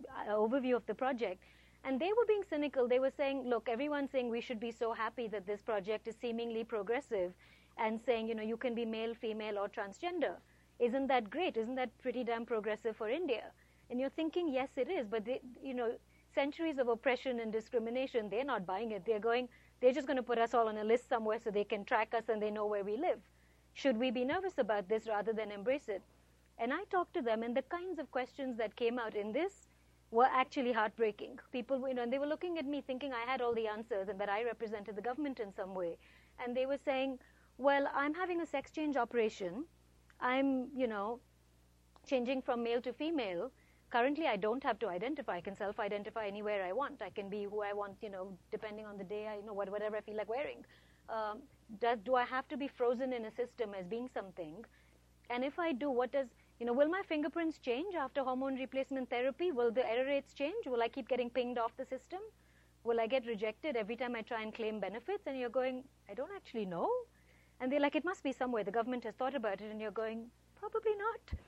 uh, overview of the project. And they were being cynical. They were saying, look, everyone's saying we should be so happy that this project is seemingly progressive and saying, you know, you can be male, female, or transgender. Isn't that great? Isn't that pretty damn progressive for India? And you're thinking, yes, it is, but they, you know, centuries of oppression and discrimination, they're not buying it. They're going, they're just going to put us all on a list somewhere so they can track us and they know where we live. Should we be nervous about this rather than embrace it? And I talked to them, and the kinds of questions that came out in this were actually heartbreaking. People, you know, and they were looking at me thinking I had all the answers and that I represented the government in some way. And they were saying, well, I'm having a sex change operation. I'm, you know, changing from male to female. Currently, I don't have to identify. I can self-identify anywhere I want. I can be who I want, you know, depending on the day, I, you know, whatever I feel like wearing. Um, does, do I have to be frozen in a system as being something? And if I do, what does, you know, will my fingerprints change after hormone replacement therapy? Will the error rates change? Will I keep getting pinged off the system? Will I get rejected every time I try and claim benefits? And you're going, I don't actually know. And they're like, it must be somewhere. The government has thought about it. And you're going, probably not.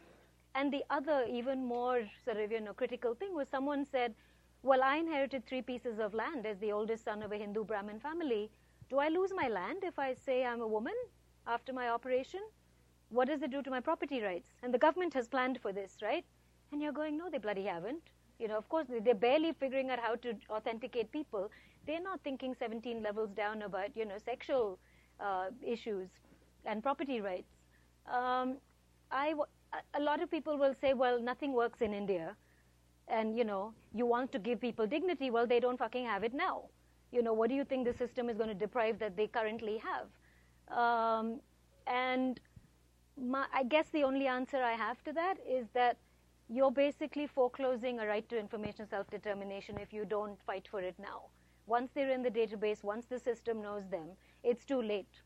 And the other, even more sort of, you know, critical thing was someone said, well, I inherited three pieces of land as the oldest son of a Hindu Brahmin family. Do I lose my land if I say I'm a woman after my operation? What does it do to my property rights? And the government has planned for this, right? And you're going, no, they bloody haven't. You know, of course, they're barely figuring out how to authenticate people. They're not thinking 17 levels down about, you know, sexual uh, issues and property rights. Um, I, a lot of people will say, well, nothing works in India. And, you know, you want to give people dignity. Well, they don't fucking have it now. You know, what do you think the system is going to deprive that they currently have? Um, and my, I guess the only answer I have to that is that you're basically foreclosing a right to information self-determination if you don't fight for it now. Once they're in the database, once the system knows them, it's too late.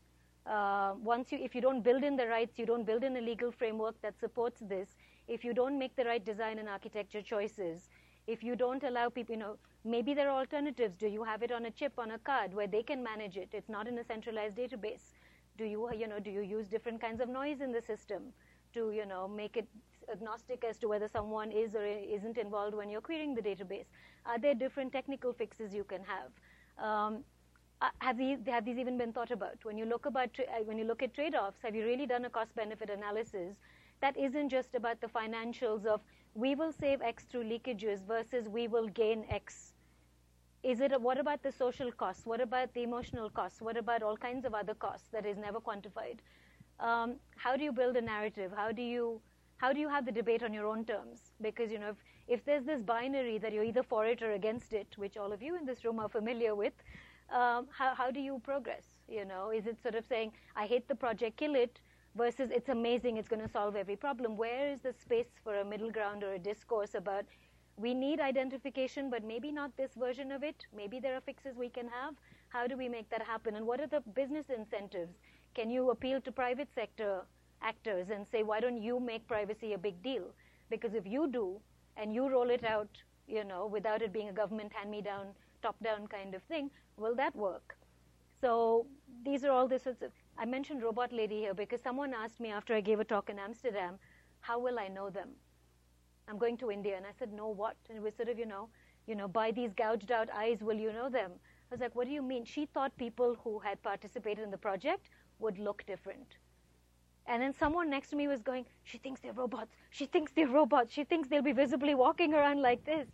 Uh, once you, if you don't build in the rights, you don't build in a legal framework that supports this, if you don't make the right design and architecture choices, if you don't allow people, you know, maybe there are alternatives. Do you have it on a chip, on a card, where they can manage it? It's not in a centralized database. Do you, you know, do you use different kinds of noise in the system to, you know, make it agnostic as to whether someone is or isn't involved when you're querying the database? Are there different technical fixes you can have? Um, uh, have these have these even been thought about? When you look about uh, when you look at trade-offs, have you really done a cost-benefit analysis that isn't just about the financials of we will save X through leakages versus we will gain X? Is it what about the social costs? What about the emotional costs? What about all kinds of other costs that is never quantified? Um, how do you build a narrative? How do you how do you have the debate on your own terms? Because you know if, if there's this binary that you're either for it or against it, which all of you in this room are familiar with, um, how, how do you progress? You know, is it sort of saying, I hate the project, kill it, versus it's amazing, it's going to solve every problem? Where is the space for a middle ground or a discourse about we need identification, but maybe not this version of it? Maybe there are fixes we can have. How do we make that happen? And what are the business incentives? Can you appeal to private sector actors and say, why don't you make privacy a big deal? Because if you do and you roll it out, you know, without it being a government hand-me-down, top-down kind of thing, will that work? So these are all the sorts of. I mentioned Robot Lady here because someone asked me after I gave a talk in Amsterdam, how will I know them? I'm going to India, and I said, know what? And it was sort of, you know, you know, by these gouged out eyes, will you know them? I was like, what do you mean? She thought people who had participated in the project would look different. And then someone next to me was going, she thinks they're robots. She thinks they're robots. She thinks they'll be visibly walking around like this.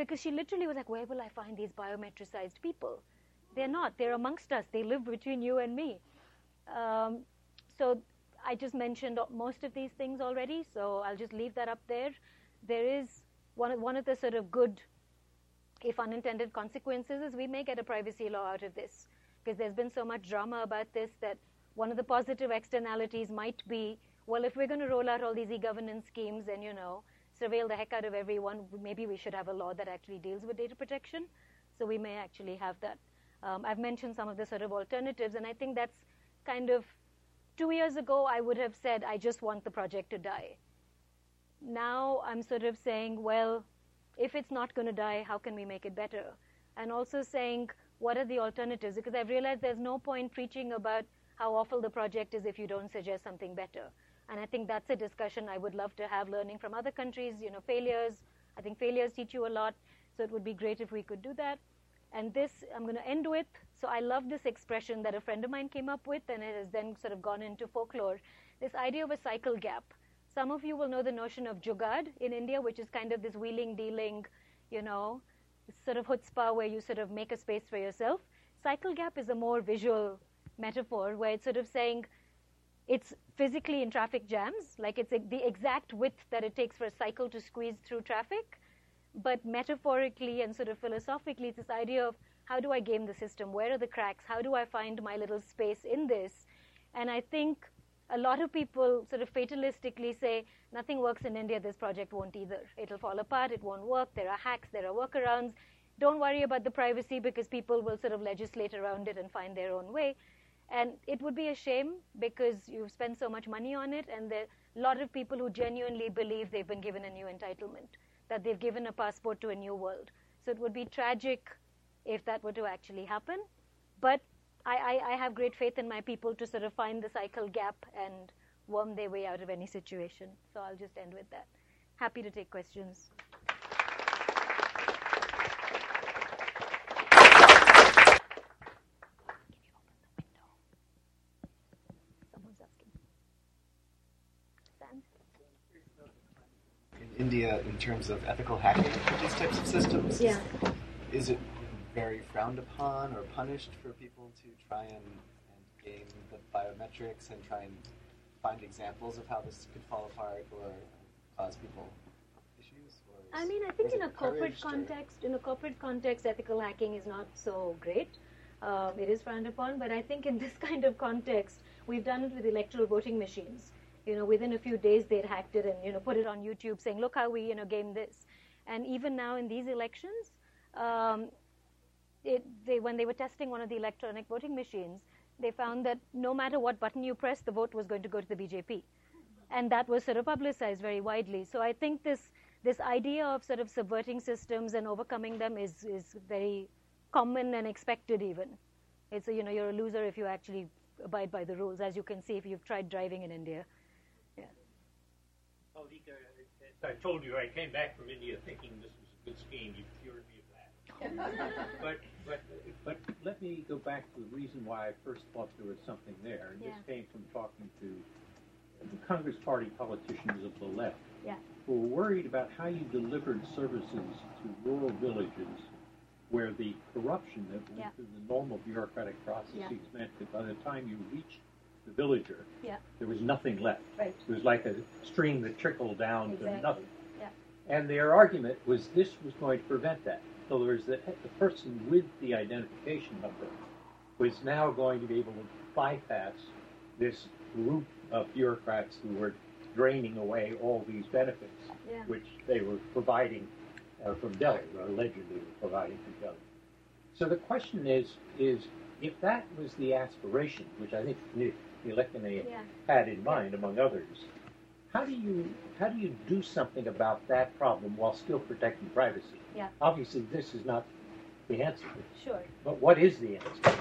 Because she literally was like, where will I find these biometricized people? They're not. They're amongst us. They live between you and me. Um, so I just mentioned most of these things already, so I'll just leave that up there. There is one of, one of the sort of good, if unintended consequences is we may get a privacy law out of this because there's been so much drama about this that one of the positive externalities might be, well, if we're going to roll out all these e-governance schemes and, you know, surveil the heck out of everyone, maybe we should have a law that actually deals with data protection. So we may actually have that. Um, I've mentioned some of the sort of alternatives, and I think that's kind of two years ago, I would have said, I just want the project to die. Now I'm sort of saying, well, if it's not going to die, how can we make it better? And also saying, what are the alternatives? Because I've realized there's no point preaching about how awful the project is if you don't suggest something better. And I think that's a discussion I would love to have, learning from other countries, you know, failures. I think failures teach you a lot, so it would be great if we could do that. And this, I'm going to end with, so I love this expression that a friend of mine came up with, and it has then sort of gone into folklore, this idea of a cycle gap. Some of you will know the notion of jugad in India, which is kind of this wheeling, dealing, you know, sort of chutzpah where you sort of make a space for yourself. Cycle gap is a more visual metaphor where it's sort of saying it's physically in traffic jams, like it's the exact width that it takes for a cycle to squeeze through traffic. But metaphorically and sort of philosophically, it's this idea of how do I game the system? Where are the cracks? How do I find my little space in this? And I think a lot of people sort of fatalistically say nothing works in India, this project won't either. It'll fall apart, it won't work, there are hacks, there are workarounds. Don't worry about the privacy because people will sort of legislate around it and find their own way. And it would be a shame because you've spent so much money on it, and there are a lot of people who genuinely believe they've been given a new entitlement, that they've given a passport to a new world. So it would be tragic if that were to actually happen. But I, I, I have great faith in my people to sort of find the cycle gap and worm their way out of any situation. So I'll just end with that. Happy to take questions. in India in terms of ethical hacking for these types of systems? Yeah. Is it very frowned upon or punished for people to try and, and game the biometrics and try and find examples of how this could fall apart or cause people issues? I mean, I think in a corporate context, or? in a corporate context, ethical hacking is not so great. Um, it is frowned upon, but I think in this kind of context, we've done it with electoral voting machines you know, within a few days they'd hacked it and, you know, put it on YouTube saying, look how we, you know, game this. And even now in these elections, um, it, they, when they were testing one of the electronic voting machines, they found that no matter what button you press, the vote was going to go to the BJP. And that was sort of publicized very widely. So I think this, this idea of sort of subverting systems and overcoming them is, is very common and expected even. It's a, you know, you're a loser if you actually abide by the rules, as you can see if you've tried driving in India. Oh, I told you I came back from India thinking this was a good scheme. You cured me of that. but but but let me go back to the reason why I first thought there was something there, and Yeah. this came from talking to the Congress Party politicians of the left Yeah. who were worried about how you delivered services to rural villages where the corruption that went Yeah. through the normal bureaucratic processes Yeah. meant that by the time you reached the villager, Yeah. there was nothing left. Right. It was like a stream that trickled down Exactly. to nothing. Yeah. And their argument was this was going to prevent that. In other words, that the person with the identification number was now going to be able to bypass this group of bureaucrats who were draining away all these benefits, Yeah. which they were providing uh, from Delhi, or allegedly were providing from Delhi. So the question is, is if that was the aspiration, which I think Nilekani Yeah. had in mind, among others, how do you how do you do something about that problem while still protecting privacy? Yeah. Obviously, this is not the answer, Sure. but what is the answer?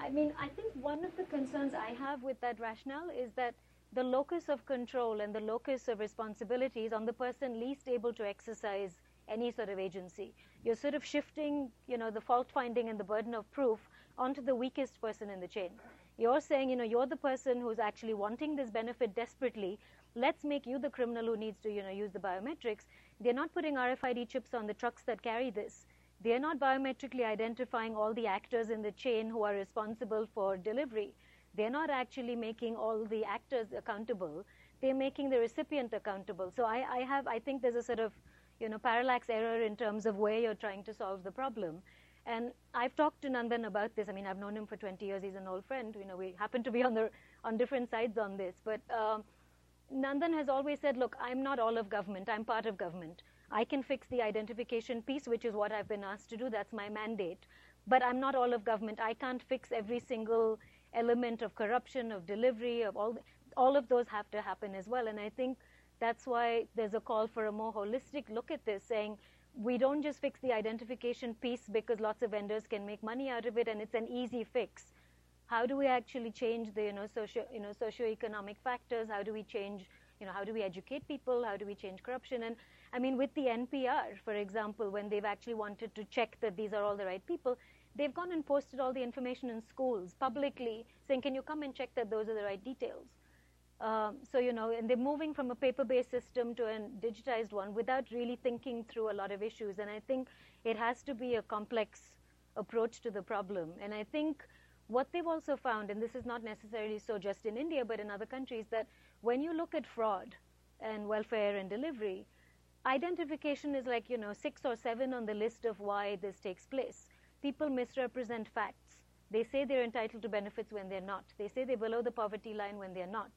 I mean, I think one of the concerns I have with that rationale is that the locus of control and the locus of responsibility is on the person least able to exercise any sort of agency. You're sort of shifting, you know, the fault finding and the burden of proof onto the weakest person in the chain. You're saying, you know, you're the person who's actually wanting this benefit desperately. Let's make you the criminal who needs to, you know, use the biometrics. They're not putting RFID chips on the trucks that carry this. They're not biometrically identifying all the actors in the chain who are responsible for delivery. They're not actually making all the actors accountable. They're making the recipient accountable. So I, I have, I think there's a sort of, you know, parallax error in terms of where you're trying to solve the problem. And I've talked to Nandan about this. I mean, I've known him for 20 years. He's an old friend. You know, we happen to be on the on different sides on this. But um, Nandan has always said, look, I'm not all of government. I'm part of government. I can fix the identification piece, which is what I've been asked to do. That's my mandate. But I'm not all of government. I can't fix every single element of corruption, of delivery, of all. All of those have to happen as well. And I think that's why there's a call for a more holistic look at this, saying we don't just fix the identification piece because lots of vendors can make money out of it and it's an easy fix. How do we actually change the you know socio you know socioeconomic factors? How do we change you know how do we educate people? How do we change corruption? And I mean with the NPR, for example, when they've actually wanted to check that these are all the right people, they've gone and posted all the information in schools publicly, saying, "Can you come and check that those are the right details?" Um, so you know, and they're moving from a paper-based system to a digitized one without really thinking through a lot of issues. And I think it has to be a complex approach to the problem. And I think what they've also found, and this is not necessarily so just in India, but in other countries, that when you look at fraud and welfare and delivery, identification is like you know six or seven on the list of why this takes place. People misrepresent facts. They say they're entitled to benefits when they're not. They say they're below the poverty line when they're not.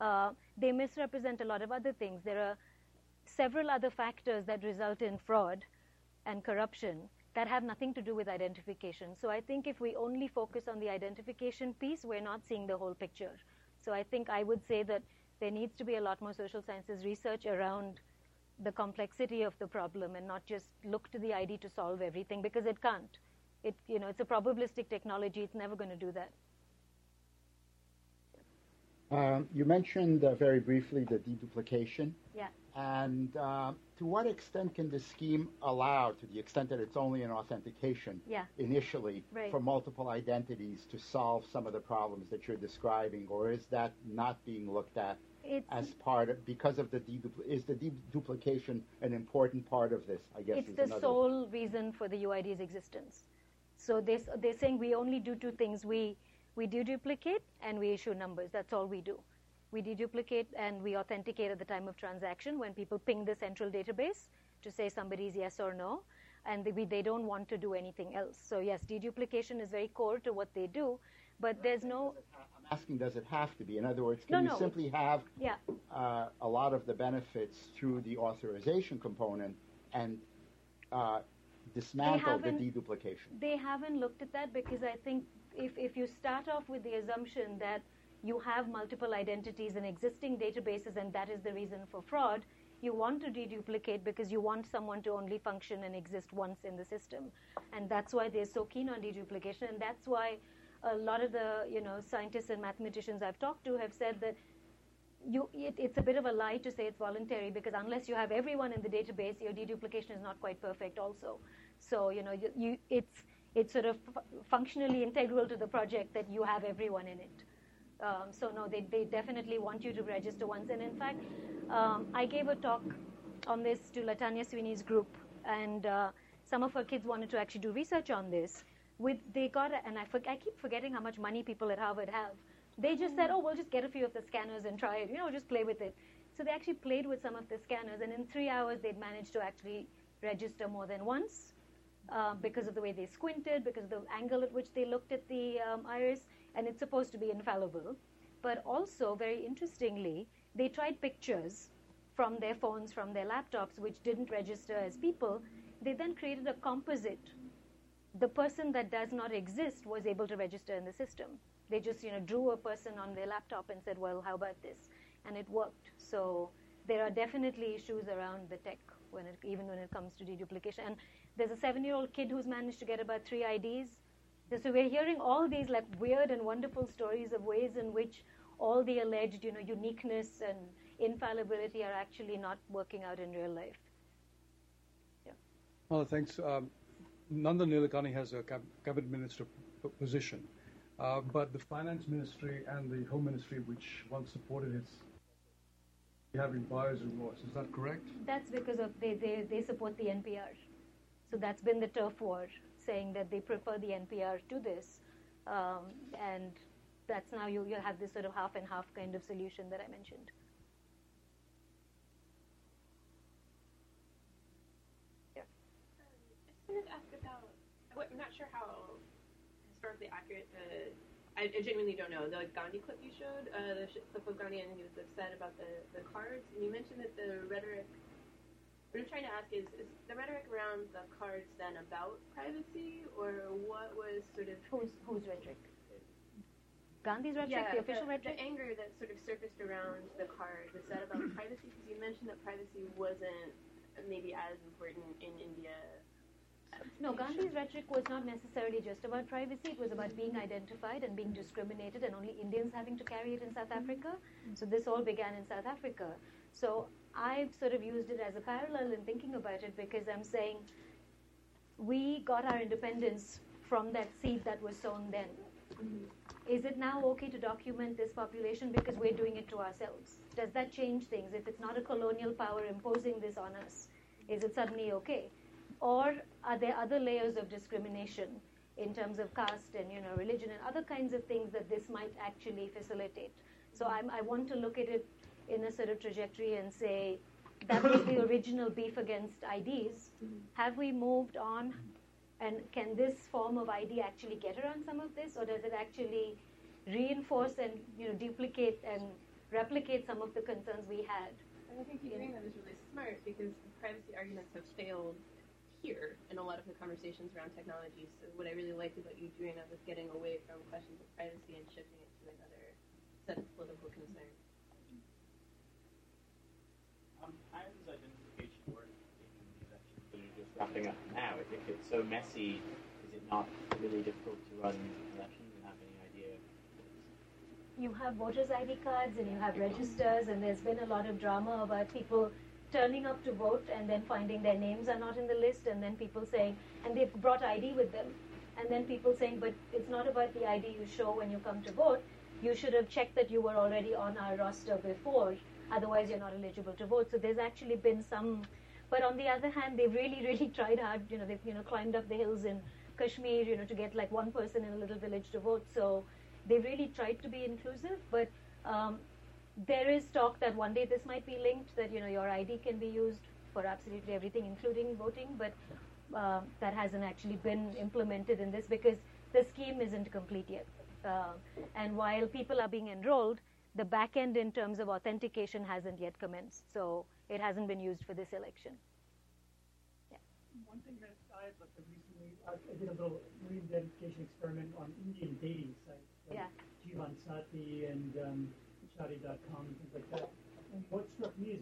Uh, they misrepresent a lot of other things. There are several other factors that result in fraud and corruption that have nothing to do with identification. So I think if we only focus on the identification piece, we're not seeing the whole picture. So I think I would say that there needs to be a lot more social sciences research around the complexity of the problem and not just look to the ID to solve everything because it can't. It, you know, it's a probabilistic technology. It's never going to do that. Um, you mentioned uh, very briefly the deduplication. Yeah. And uh, to what extent can the scheme allow, to the extent that it's only an authentication Yeah. initially, Right. for multiple identities to solve some of the problems that you're describing, or is that not being looked at It's, as part of because of the dedupl- is the deduplication an important part of this? I guess it's the another. sole reason for the UID's existence. So they, they're saying we only do two things. We, we deduplicate and we issue numbers. That's all we do. We deduplicate and we authenticate at the time of transaction when people ping the central database to say somebody's yes or no. And they, we, they don't want to do anything else. So yes, deduplication is very core to what they do, but there's no, I'm asking, does it have to be? In other words, No, can you no, simply have yeah. uh, a lot of the benefits through the authorization component and uh, dismantle the deduplication? They haven't looked at that because I think if, if you start off with the assumption that you have multiple identities in existing databases and that is the reason for fraud, you want to deduplicate because you want someone to only function and exist once in the system. And that's why they're so keen on deduplication and that's why a lot of the you know scientists and mathematicians I've talked to have said that you, it, it's a bit of a lie to say it's voluntary because unless you have everyone in the database, your deduplication is not quite perfect also. So you know, you, you it's it's sort of functionally integral to the project that you have everyone in it. Um, so no, they, they definitely want you to register once. And in fact, um, I gave a talk on this to Latanya Sweeney's group, and uh, some of her kids wanted to actually do research on this. With they got, and I, for, I keep forgetting how much money people at Harvard have. They just said, oh, we'll just get a few of the scanners and try it. You know, just play with it. So they actually played with some of the scanners, and in three hours they'd managed to actually register more than once uh, because of the way they squinted, because of the angle at which they looked at the um, iris, and it's supposed to be infallible. But also, very interestingly, they tried pictures from their phones, from their laptops, which didn't register as people. They then created a composite. The person that does not exist was able to register in the system. They just, you know, drew a person on their laptop and said, "Well, how about this?" and it worked. So there are definitely issues around the tech when it, even when it comes to deduplication. And there's a seven-year-old kid who's managed to get about three IDs. So we're hearing all these like weird and wonderful stories of ways in which all the alleged, you know, uniqueness and infallibility are actually not working out in real life. Yeah. Well, thanks. Um, Nandan Nilekani has a cabinet minister position, uh, but the finance ministry and the home ministry, which once supported his having buyer's remorse. Is that correct? That's because of they, they, they support the NPR. So that's been the turf war, saying that they prefer the NPR to this. Um, and that's now you, you have this sort of half and half kind of solution that I mentioned. Yeah. Um, I just wanted to ask about, I'm not sure how historically accurate the I, I genuinely don't know. The Gandhi clip you showed, uh, the clip of Gandhi, and he was upset about the, the cards, and you mentioned that the rhetoric. What I'm trying to ask is, is the rhetoric around the cards then about privacy, or what was sort of whose whose rhetoric? Gandhi's rhetoric, yeah, the official the, rhetoric. The anger that sort of surfaced around the cards is that about privacy? Because you mentioned that privacy wasn't maybe as important in India no, Gandhi's rhetoric was not necessarily just about privacy. It was about being identified and being discriminated, and only Indians having to carry it in South mm-hmm. Africa. So this all began in South Africa. So I've sort of used it as a parallel in thinking about it because I'm saying we got our independence from that seed that was sown then. Mm-hmm. Is it now okay to document this population because we're doing it to ourselves? Does that change things? If it's not a colonial power imposing this on us, is it suddenly okay? Or are there other layers of discrimination in terms of caste and you know religion and other kinds of things that this might actually facilitate? So I'm, i want to look at it in a sort of trajectory and say that was the original beef against IDs. Have we moved on? And can this form of ID actually get around some of this, or does it actually reinforce and you know duplicate and replicate some of the concerns we had? I think you doing that is really smart because privacy arguments have failed here in a lot of the conversations around technology. So what I really liked about you doing that was getting away from questions of privacy and shifting it to another set of political concerns. Um, how does identification work in these elections that are just wrapping up now? If it's so messy, is it not really difficult to run elections and have any idea? You have voters' ID cards and you have registers, and there's been a lot of drama about people turning up to vote and then finding their names are not in the list, and then people saying, and they've brought ID with them, and then people saying, but it's not about the ID you show when you come to vote. You should have checked that you were already on our roster before, otherwise you're not eligible to vote. So there's actually been some, but on the other hand, they've really, really tried hard. You know, they've you know climbed up the hills in Kashmir, you know, to get like one person in a little village to vote. So they've really tried to be inclusive, but um, there is talk that one day this might be linked, that you know your ID can be used for absolutely everything, including voting, but uh, that hasn't actually been implemented in this because the scheme isn't complete yet. Uh, and while people are being enrolled, the back end in terms of authentication hasn't yet commenced, so it hasn't been used for this election. Yeah. One thing that I looked at recently, I did a little re-identification experiment on Indian dating sites, like yeah. Jeevan Sati and um, Shaadi.com and things like that. And what struck me is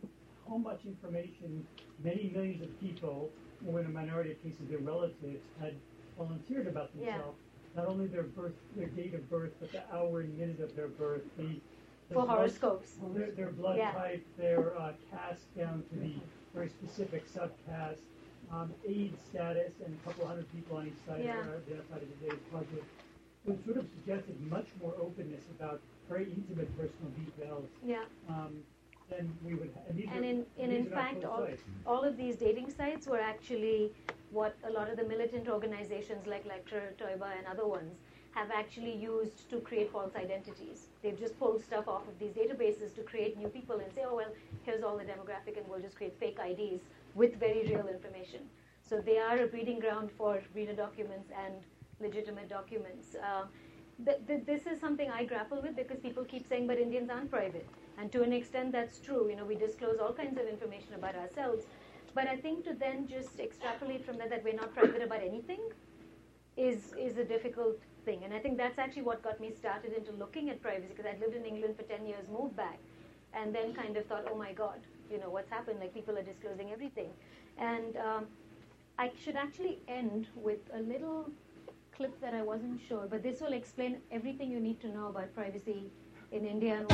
how much information many millions of people, or in a minority of cases their relatives, had volunteered about themselves. Yeah. Not only their birth, their date of birth, but the hour and minute of their birth, the, the for blood, horoscopes, their, their blood yeah. type, their uh, caste down to the very specific subcaste, um, AIDS status and a couple hundred people on each side Yeah. of the outside of the AIDS project, which sort of suggested much more openness about very intimate personal details. Yeah. Um, than we would. And And are- in, and in fact, all, all of these dating sites were actually what a lot of the militant organizations like Lashkar-e-Toiba, and other ones have actually used to create false identities. They've just pulled stuff off of these databases to create new people and say, oh, well, here's all the demographic, and we'll just create fake IDs with very real information. So they are a breeding ground for reader documents and legitimate documents. Um, th- th- this is something I grapple with because people keep saying, but Indians aren't private. And to an extent, that's true. You know, we disclose all kinds of information about ourselves. But I think to then just extrapolate from that that we're not private about anything is is a difficult thing. And I think that's actually what got me started into looking at privacy because I'd lived in England for 10 years, moved back, and then kind of thought, oh my God, you know, what's happened? Like people are disclosing everything. And um, I should actually end with a little clip that I wasn't sure, but this will explain everything you need to know about privacy in India and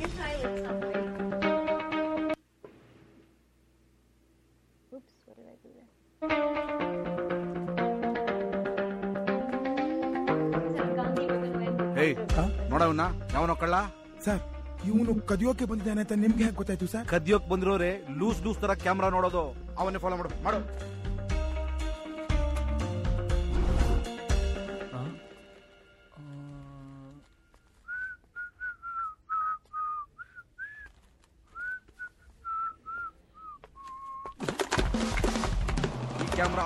Give Tyler some way. Oops, what did I do there? ಏಯ್ ನೋಡವನ್ನ ಯಾವನೋ ಕಳ್ಳ sir ಇವನು ಕದಿಯೋಕೆ ಬಂದಿದ್ದಾನೆ ಅಂತ ನಿಮ್ಗೆ ಹೇಗೆ ಗೊತ್ತಾಯ್ತು ಸರ್ ಕದಿಯೋಕ್ ಬಂದಿರೋರೆ ಲೂಸ್ ಲೂಸ್ ತರ ಕ್ಯಾಮ್ರಾ ನೋಡೋದು ಅವನ್ನೇ ಫಾಲೋ ಮಾಡು ಮಾಡು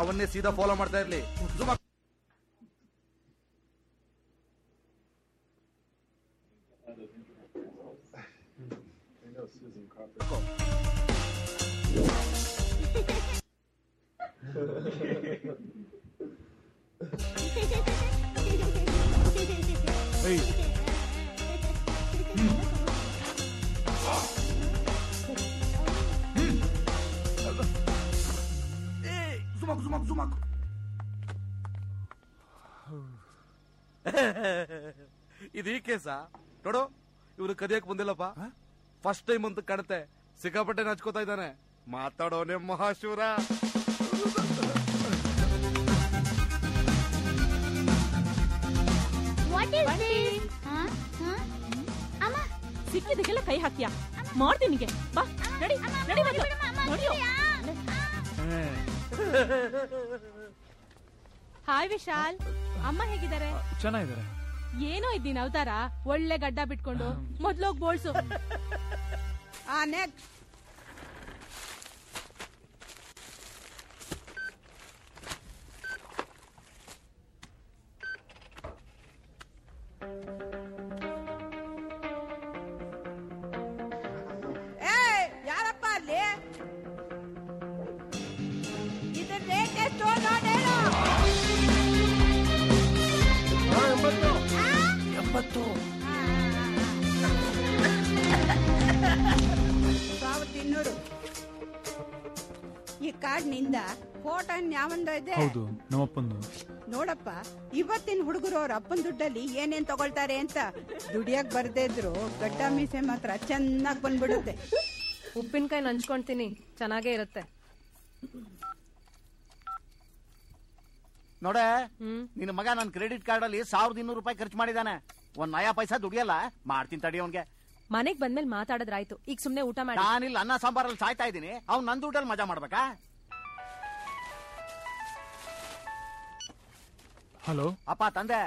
ಅವನ್ನೇ ಸೀದಾ ಫಾಲೋ ಮಾಡ್ತಾ ಇರ್ಲಿ. ಕೇಸ ನೋಡು ಇವ್ರು ಕದಿಯಕ್ ಬಂದಿಲ್ಲಪ್ಪ ಫಸ್ಟ್ ಟೈಮ್ ಅಂತ ಕಾಣುತ್ತೆ ಸಿಕ್ಕಾಪಟ್ಟೆ ನಾಚ್ಕೋತಾ ಇದ್ದಾನೆ ಮಾತಾಡೋನೆ ಮಹಾಶಿವರ ವಾಟ್ ಇಸ್ ದಿಸ್ ಅಮ್ಮ ಸಿಕ್ಕಿದಕ್ಕೆಲ್ಲ ಕೈ ಹಾಕ್ತೀಯಾ ಮಾಡ್ತೀನಿ ನಿನಗೆ ಬಾ ನಡಿ ನಡಿ ಮೊದ್ಲು. ನಡಿಯೋ. ಹಾಯ್ ವಿಶಾಲ್ ಅಮ್ಮ ಹೇಗಿದ್ದಾರೆ ಚೆನ್ನಾಗಿದ್ದಾರೆ ಏನೋ ಇದ್ದೀನಿ ಅವತಾರ? ಒಳ್ಳೆ ಗಡ್ಡ ಬಿಟ್ಕೊಂಡು. ಮೊದ್ಲೋಗ್ ಬೋಳ್ಸು. ಆ ನೆಕ್ಸ್ಟ್ ಇದೆ. ಹೌದು ನಮ್ಮಪ್ಪಂದು. ನೋಡಪ್ಪ ಇವತ್ತಿನ ಹುಡುಗರು ಅವ್ರ ಅಪ್ಪನ ದುಡ್ಡಲ್ಲಿ ಏನೇನ್ ತಗೊಳ್ತಾರೆ ಅಂತ ದುಡಿಯಕ್ ಬರ್ದೇ ಇದ್ರು ಗಡ್ಡ ಮೀಸೆ ಮಾತ್ರ ಚೆನ್ನಾಗ್ ಬಂದ್ಬಿಡುತ್ತೆ. ಉಪ್ಪಿನಕಾಯಿ ನಂಚ್ಕೊಂತೀನಿ ಚೆನ್ನಾಗೇ ಇರುತ್ತೆ. ನೋಡೆ ನಿನ್ನ ಮಗ ನನ್ನ ಕ್ರೆಡಿಟ್ ಕಾರ್ಡ್ ಅಲ್ಲಿ ಸಾವಿರದ ಇನ್ನೂರು ರೂಪಾಯಿ ಖರ್ಚು ಮಾಡಿದಾನೆ. ಒಂದ್ ನಯಾ ಪೈಸಾ ದುಡಿಯಲ್ಲ ಮಾಡ್ತೀನಿ ತಡಿ ಅವನ್ಗೆ. ಮನೆಗ್ ಬಂದ್ಮೇಲೆ ಮಾತಾಡದ್ರಾಯ್ತು ಈಗ ಸುಮ್ನೆ ಊಟ ಮಾಡಿ. ನಾನಿಲ್ಲ ಅನ್ನ ಸಾಂಬಾರಲ್ಲಿ ಸಾಯ್ತಾ ಇದ್ದೀನಿ ಅವ್ನು ನನ್ನ ದುಡ್ಡಲ್ಲಿ ಮಜಾ ಮಾಡ್ಬೇಕಾ? ಹಲೋ ಅಪ್ಪ ತಂದೆ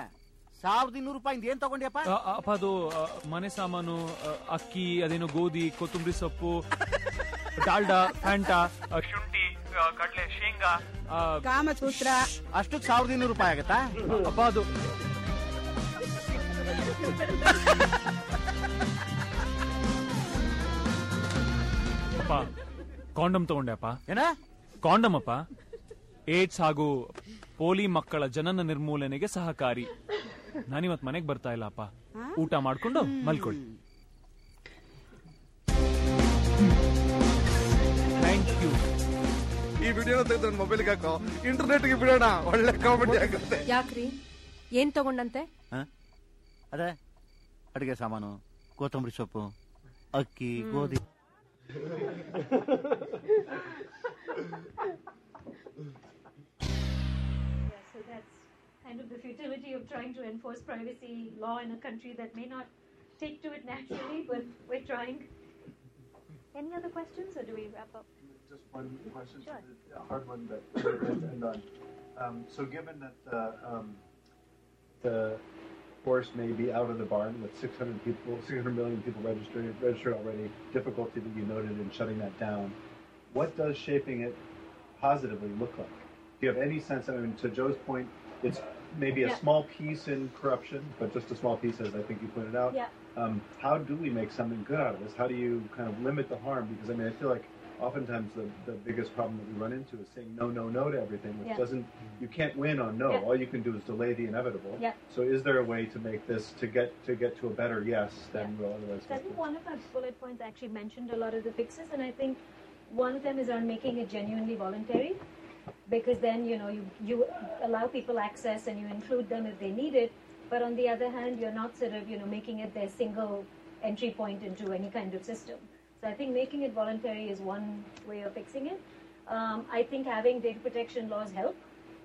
ಸಾವಿರದ ಇನ್ನೂರು ರೂಪಾಯಿಂದ ಏನ್ ತಗೊಂಡಿಯಪ್ಪ ಅಪ್ಪ ಅದು ಆ, ಮನೆ ಸಾಮಾನು ಆ, ಅಕ್ಕಿ ಅದೇನು ಗೋಧಿ ಕೊತ್ತಂಬರಿ ಸೊಪ್ಪು ಡಾಲ್ಡಾ ಫ್ಯಾಂಟಾ ಆ, ಶುಂಠಿ ಆ, ಕಡ್ಲೆ ಶೇಂಗಾ ಆ, ಕಾಮಸೂತ್ರ ಅಷ್ಟಕ್ಕೆ ಸಾವಿರದ ಇನ್ನೂರು ರೂಪಾಯಿ ಆಗತ್ತಾ ಅಪ್ಪ ಅದು ಅಪ್ಪ ಕಾಂಡಮ್ ತಗೊಂಡೆ ಅಪ್ಪ ಏನ ಕಾಂಡಮ್ ಅಪ್ಪ ಏಡ್ಸ್ ಹಾಗೂ ಪೋಲಿ ಮಕ್ಕಳ ಜನನ ನಿರ್ಮೂಲನೆಗೆ ಸಹಕಾರಿ. ನಾನಿವತ್ ಮನೆಗೆ ಬರ್ತಾ ಇಲ್ಲ ಅಪ್ಪ. ಊಟ ಮಾಡ್ಕೊಂಡು ಮಲ್ಕೊಳ್ಳಿ. ಥ್ಯಾಂಕ್ ಯು ಈ ವಿಡಿಯೋ ತೆಗೆದು ನನ್ನ ಮೊಬೈಲ್ಗೆ ಹಾಕೋ. ಇಂಟರ್ನೆಟ್ಗೆ ಬಿಡೋಣ. ಒಳ್ಳೆ ಕಾಮಿಡಿ ಆಗುತ್ತೆ. ಯಾಕ್ರಿ? ಏನ್ ತಗೊಂಡಂತೆ? ಅದೇ ಅಡಿಗೆ ಸಾಮಾನು ಕೊತ್ತಂಬರಿ ಸೊಪ್ಪು ಅಕ್ಕಿ ಗೋಧಿ. Kind of the futility of trying to enforce privacy law in a country that may not take to it naturally, but we're trying. Any other questions, or do we wrap up? Just one question, Sure. a hard one that we're going to end on. Um, so given that uh, um, the horse may be out of the barn with 600 people, 600 million people registered, registered already, difficulty that you noted in shutting that down, what does shaping it positively look like? Do you have any sense? I mean, to Joe's point, it's maybe a Yeah. small piece in corruption, but just a small piece, as I think you pointed out. Yeah. Um, how do we make something good out of this? How do you kind of limit the harm? Because I mean, I feel like oftentimes the, the biggest problem that we run into is saying no, no, no to everything, which Yeah. doesn't. You can't win on no. Yeah. All you can do is delay the inevitable. Yeah. So, is there a way to make this to get to get to a better yes than we'll otherwise? So I think one of our bullet points actually mentioned a lot of the fixes, and I think one of them is on making it genuinely voluntary, because then you know you you allow people access and you include them if they need it, but on the other hand, you're not sort of you know making it their single entry point into any kind of system. So I think making it voluntary is one way of fixing it. Um, I think having data protection laws help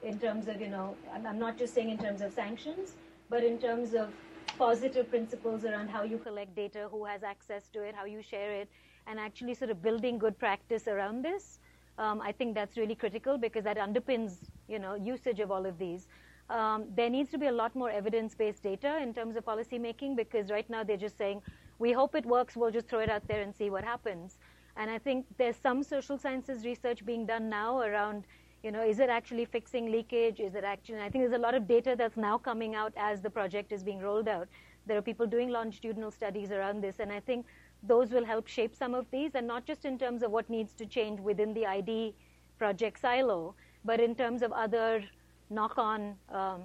in terms of you know I'm, I'm not just saying in terms of sanctions, but in terms of positive principles around how you collect data, who has access to it, how you share it, and actually sort of building good practice around this. Um, I think that's really critical because that underpins, you know, usage of all of these. Um, there needs to be a lot more evidence-based data in terms of policy making because right now they're just saying, we hope it works, we'll just throw it out there and see what happens. And I think there's some social sciences research being done now around, you know, is it actually fixing leakage? Is it actually, I think there's a lot of data that's now coming out as the project is being rolled out. There are people doing longitudinal studies around this, and I think those will help shape some of these, and not just in terms of what needs to change within the ID project silo, but in terms of other knock-on um,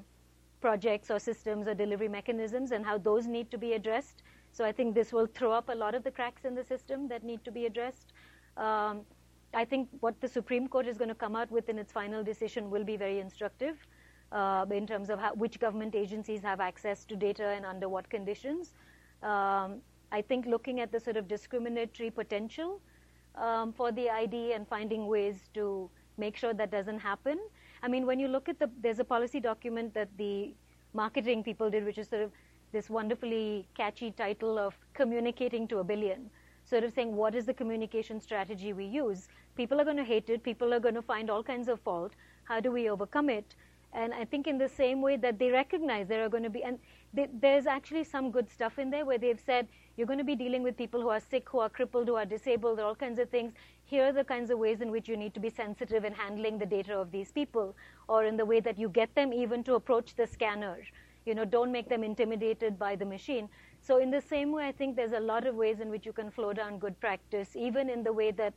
projects or systems or delivery mechanisms and how those need to be addressed. So I think this will throw up a lot of the cracks in the system that need to be addressed. Um, I think what the Supreme Court is going to come out with in its final decision will be very instructive uh, in terms of how, which government agencies have access to data and under what conditions. Um, I think looking at the sort of discriminatory potential um, for the ID and finding ways to make sure that doesn't happen. I mean, when you look at the, there's a policy document that the marketing people did, which is sort of this wonderfully catchy title of communicating to a billion. Sort of saying, what is the communication strategy we use? People are going to hate it. People are going to find all kinds of fault. How do we overcome it? And I think in the same way that they recognize there are going to be, and there's actually some good stuff in there where they've said you're going to be dealing with people who are sick, who are crippled, who are disabled, all kinds of things. Here are the kinds of ways in which you need to be sensitive in handling the data of these people, or in the way that you get them even to approach the scanner. You know, don't make them intimidated by the machine. So in the same way, I think there's a lot of ways in which you can flow down good practice, even in the way that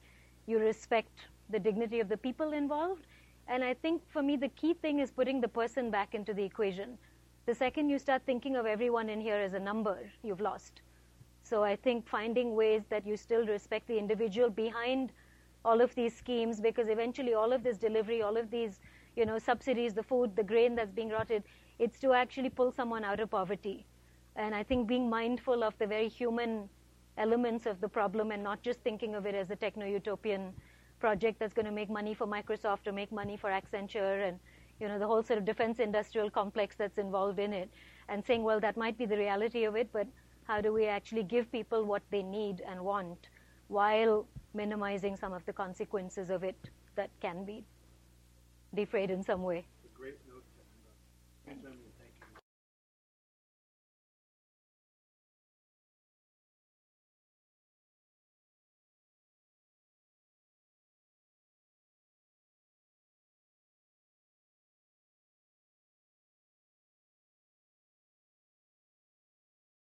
you respect the dignity of the people involved. And I think for me, the key thing is putting the person back into the equation. The second you start thinking of everyone in here as a number, you've lost. So I think finding ways that you still respect the individual behind all of these schemes, because eventually all of this delivery, all of these, you know, subsidies, the food, the grain that's being rotted, it's to actually pull someone out of poverty. And I think being mindful of the very human elements of the problem and not just thinking of it as a techno-utopian project that's going to make money for Microsoft or make money for Accenture and you know the whole sort of defense industrial complex that's involved in it and saying well that might be the reality of it but how do we actually give people what they need and want while minimizing some of the consequences of it that can be defrayed in some way Great note.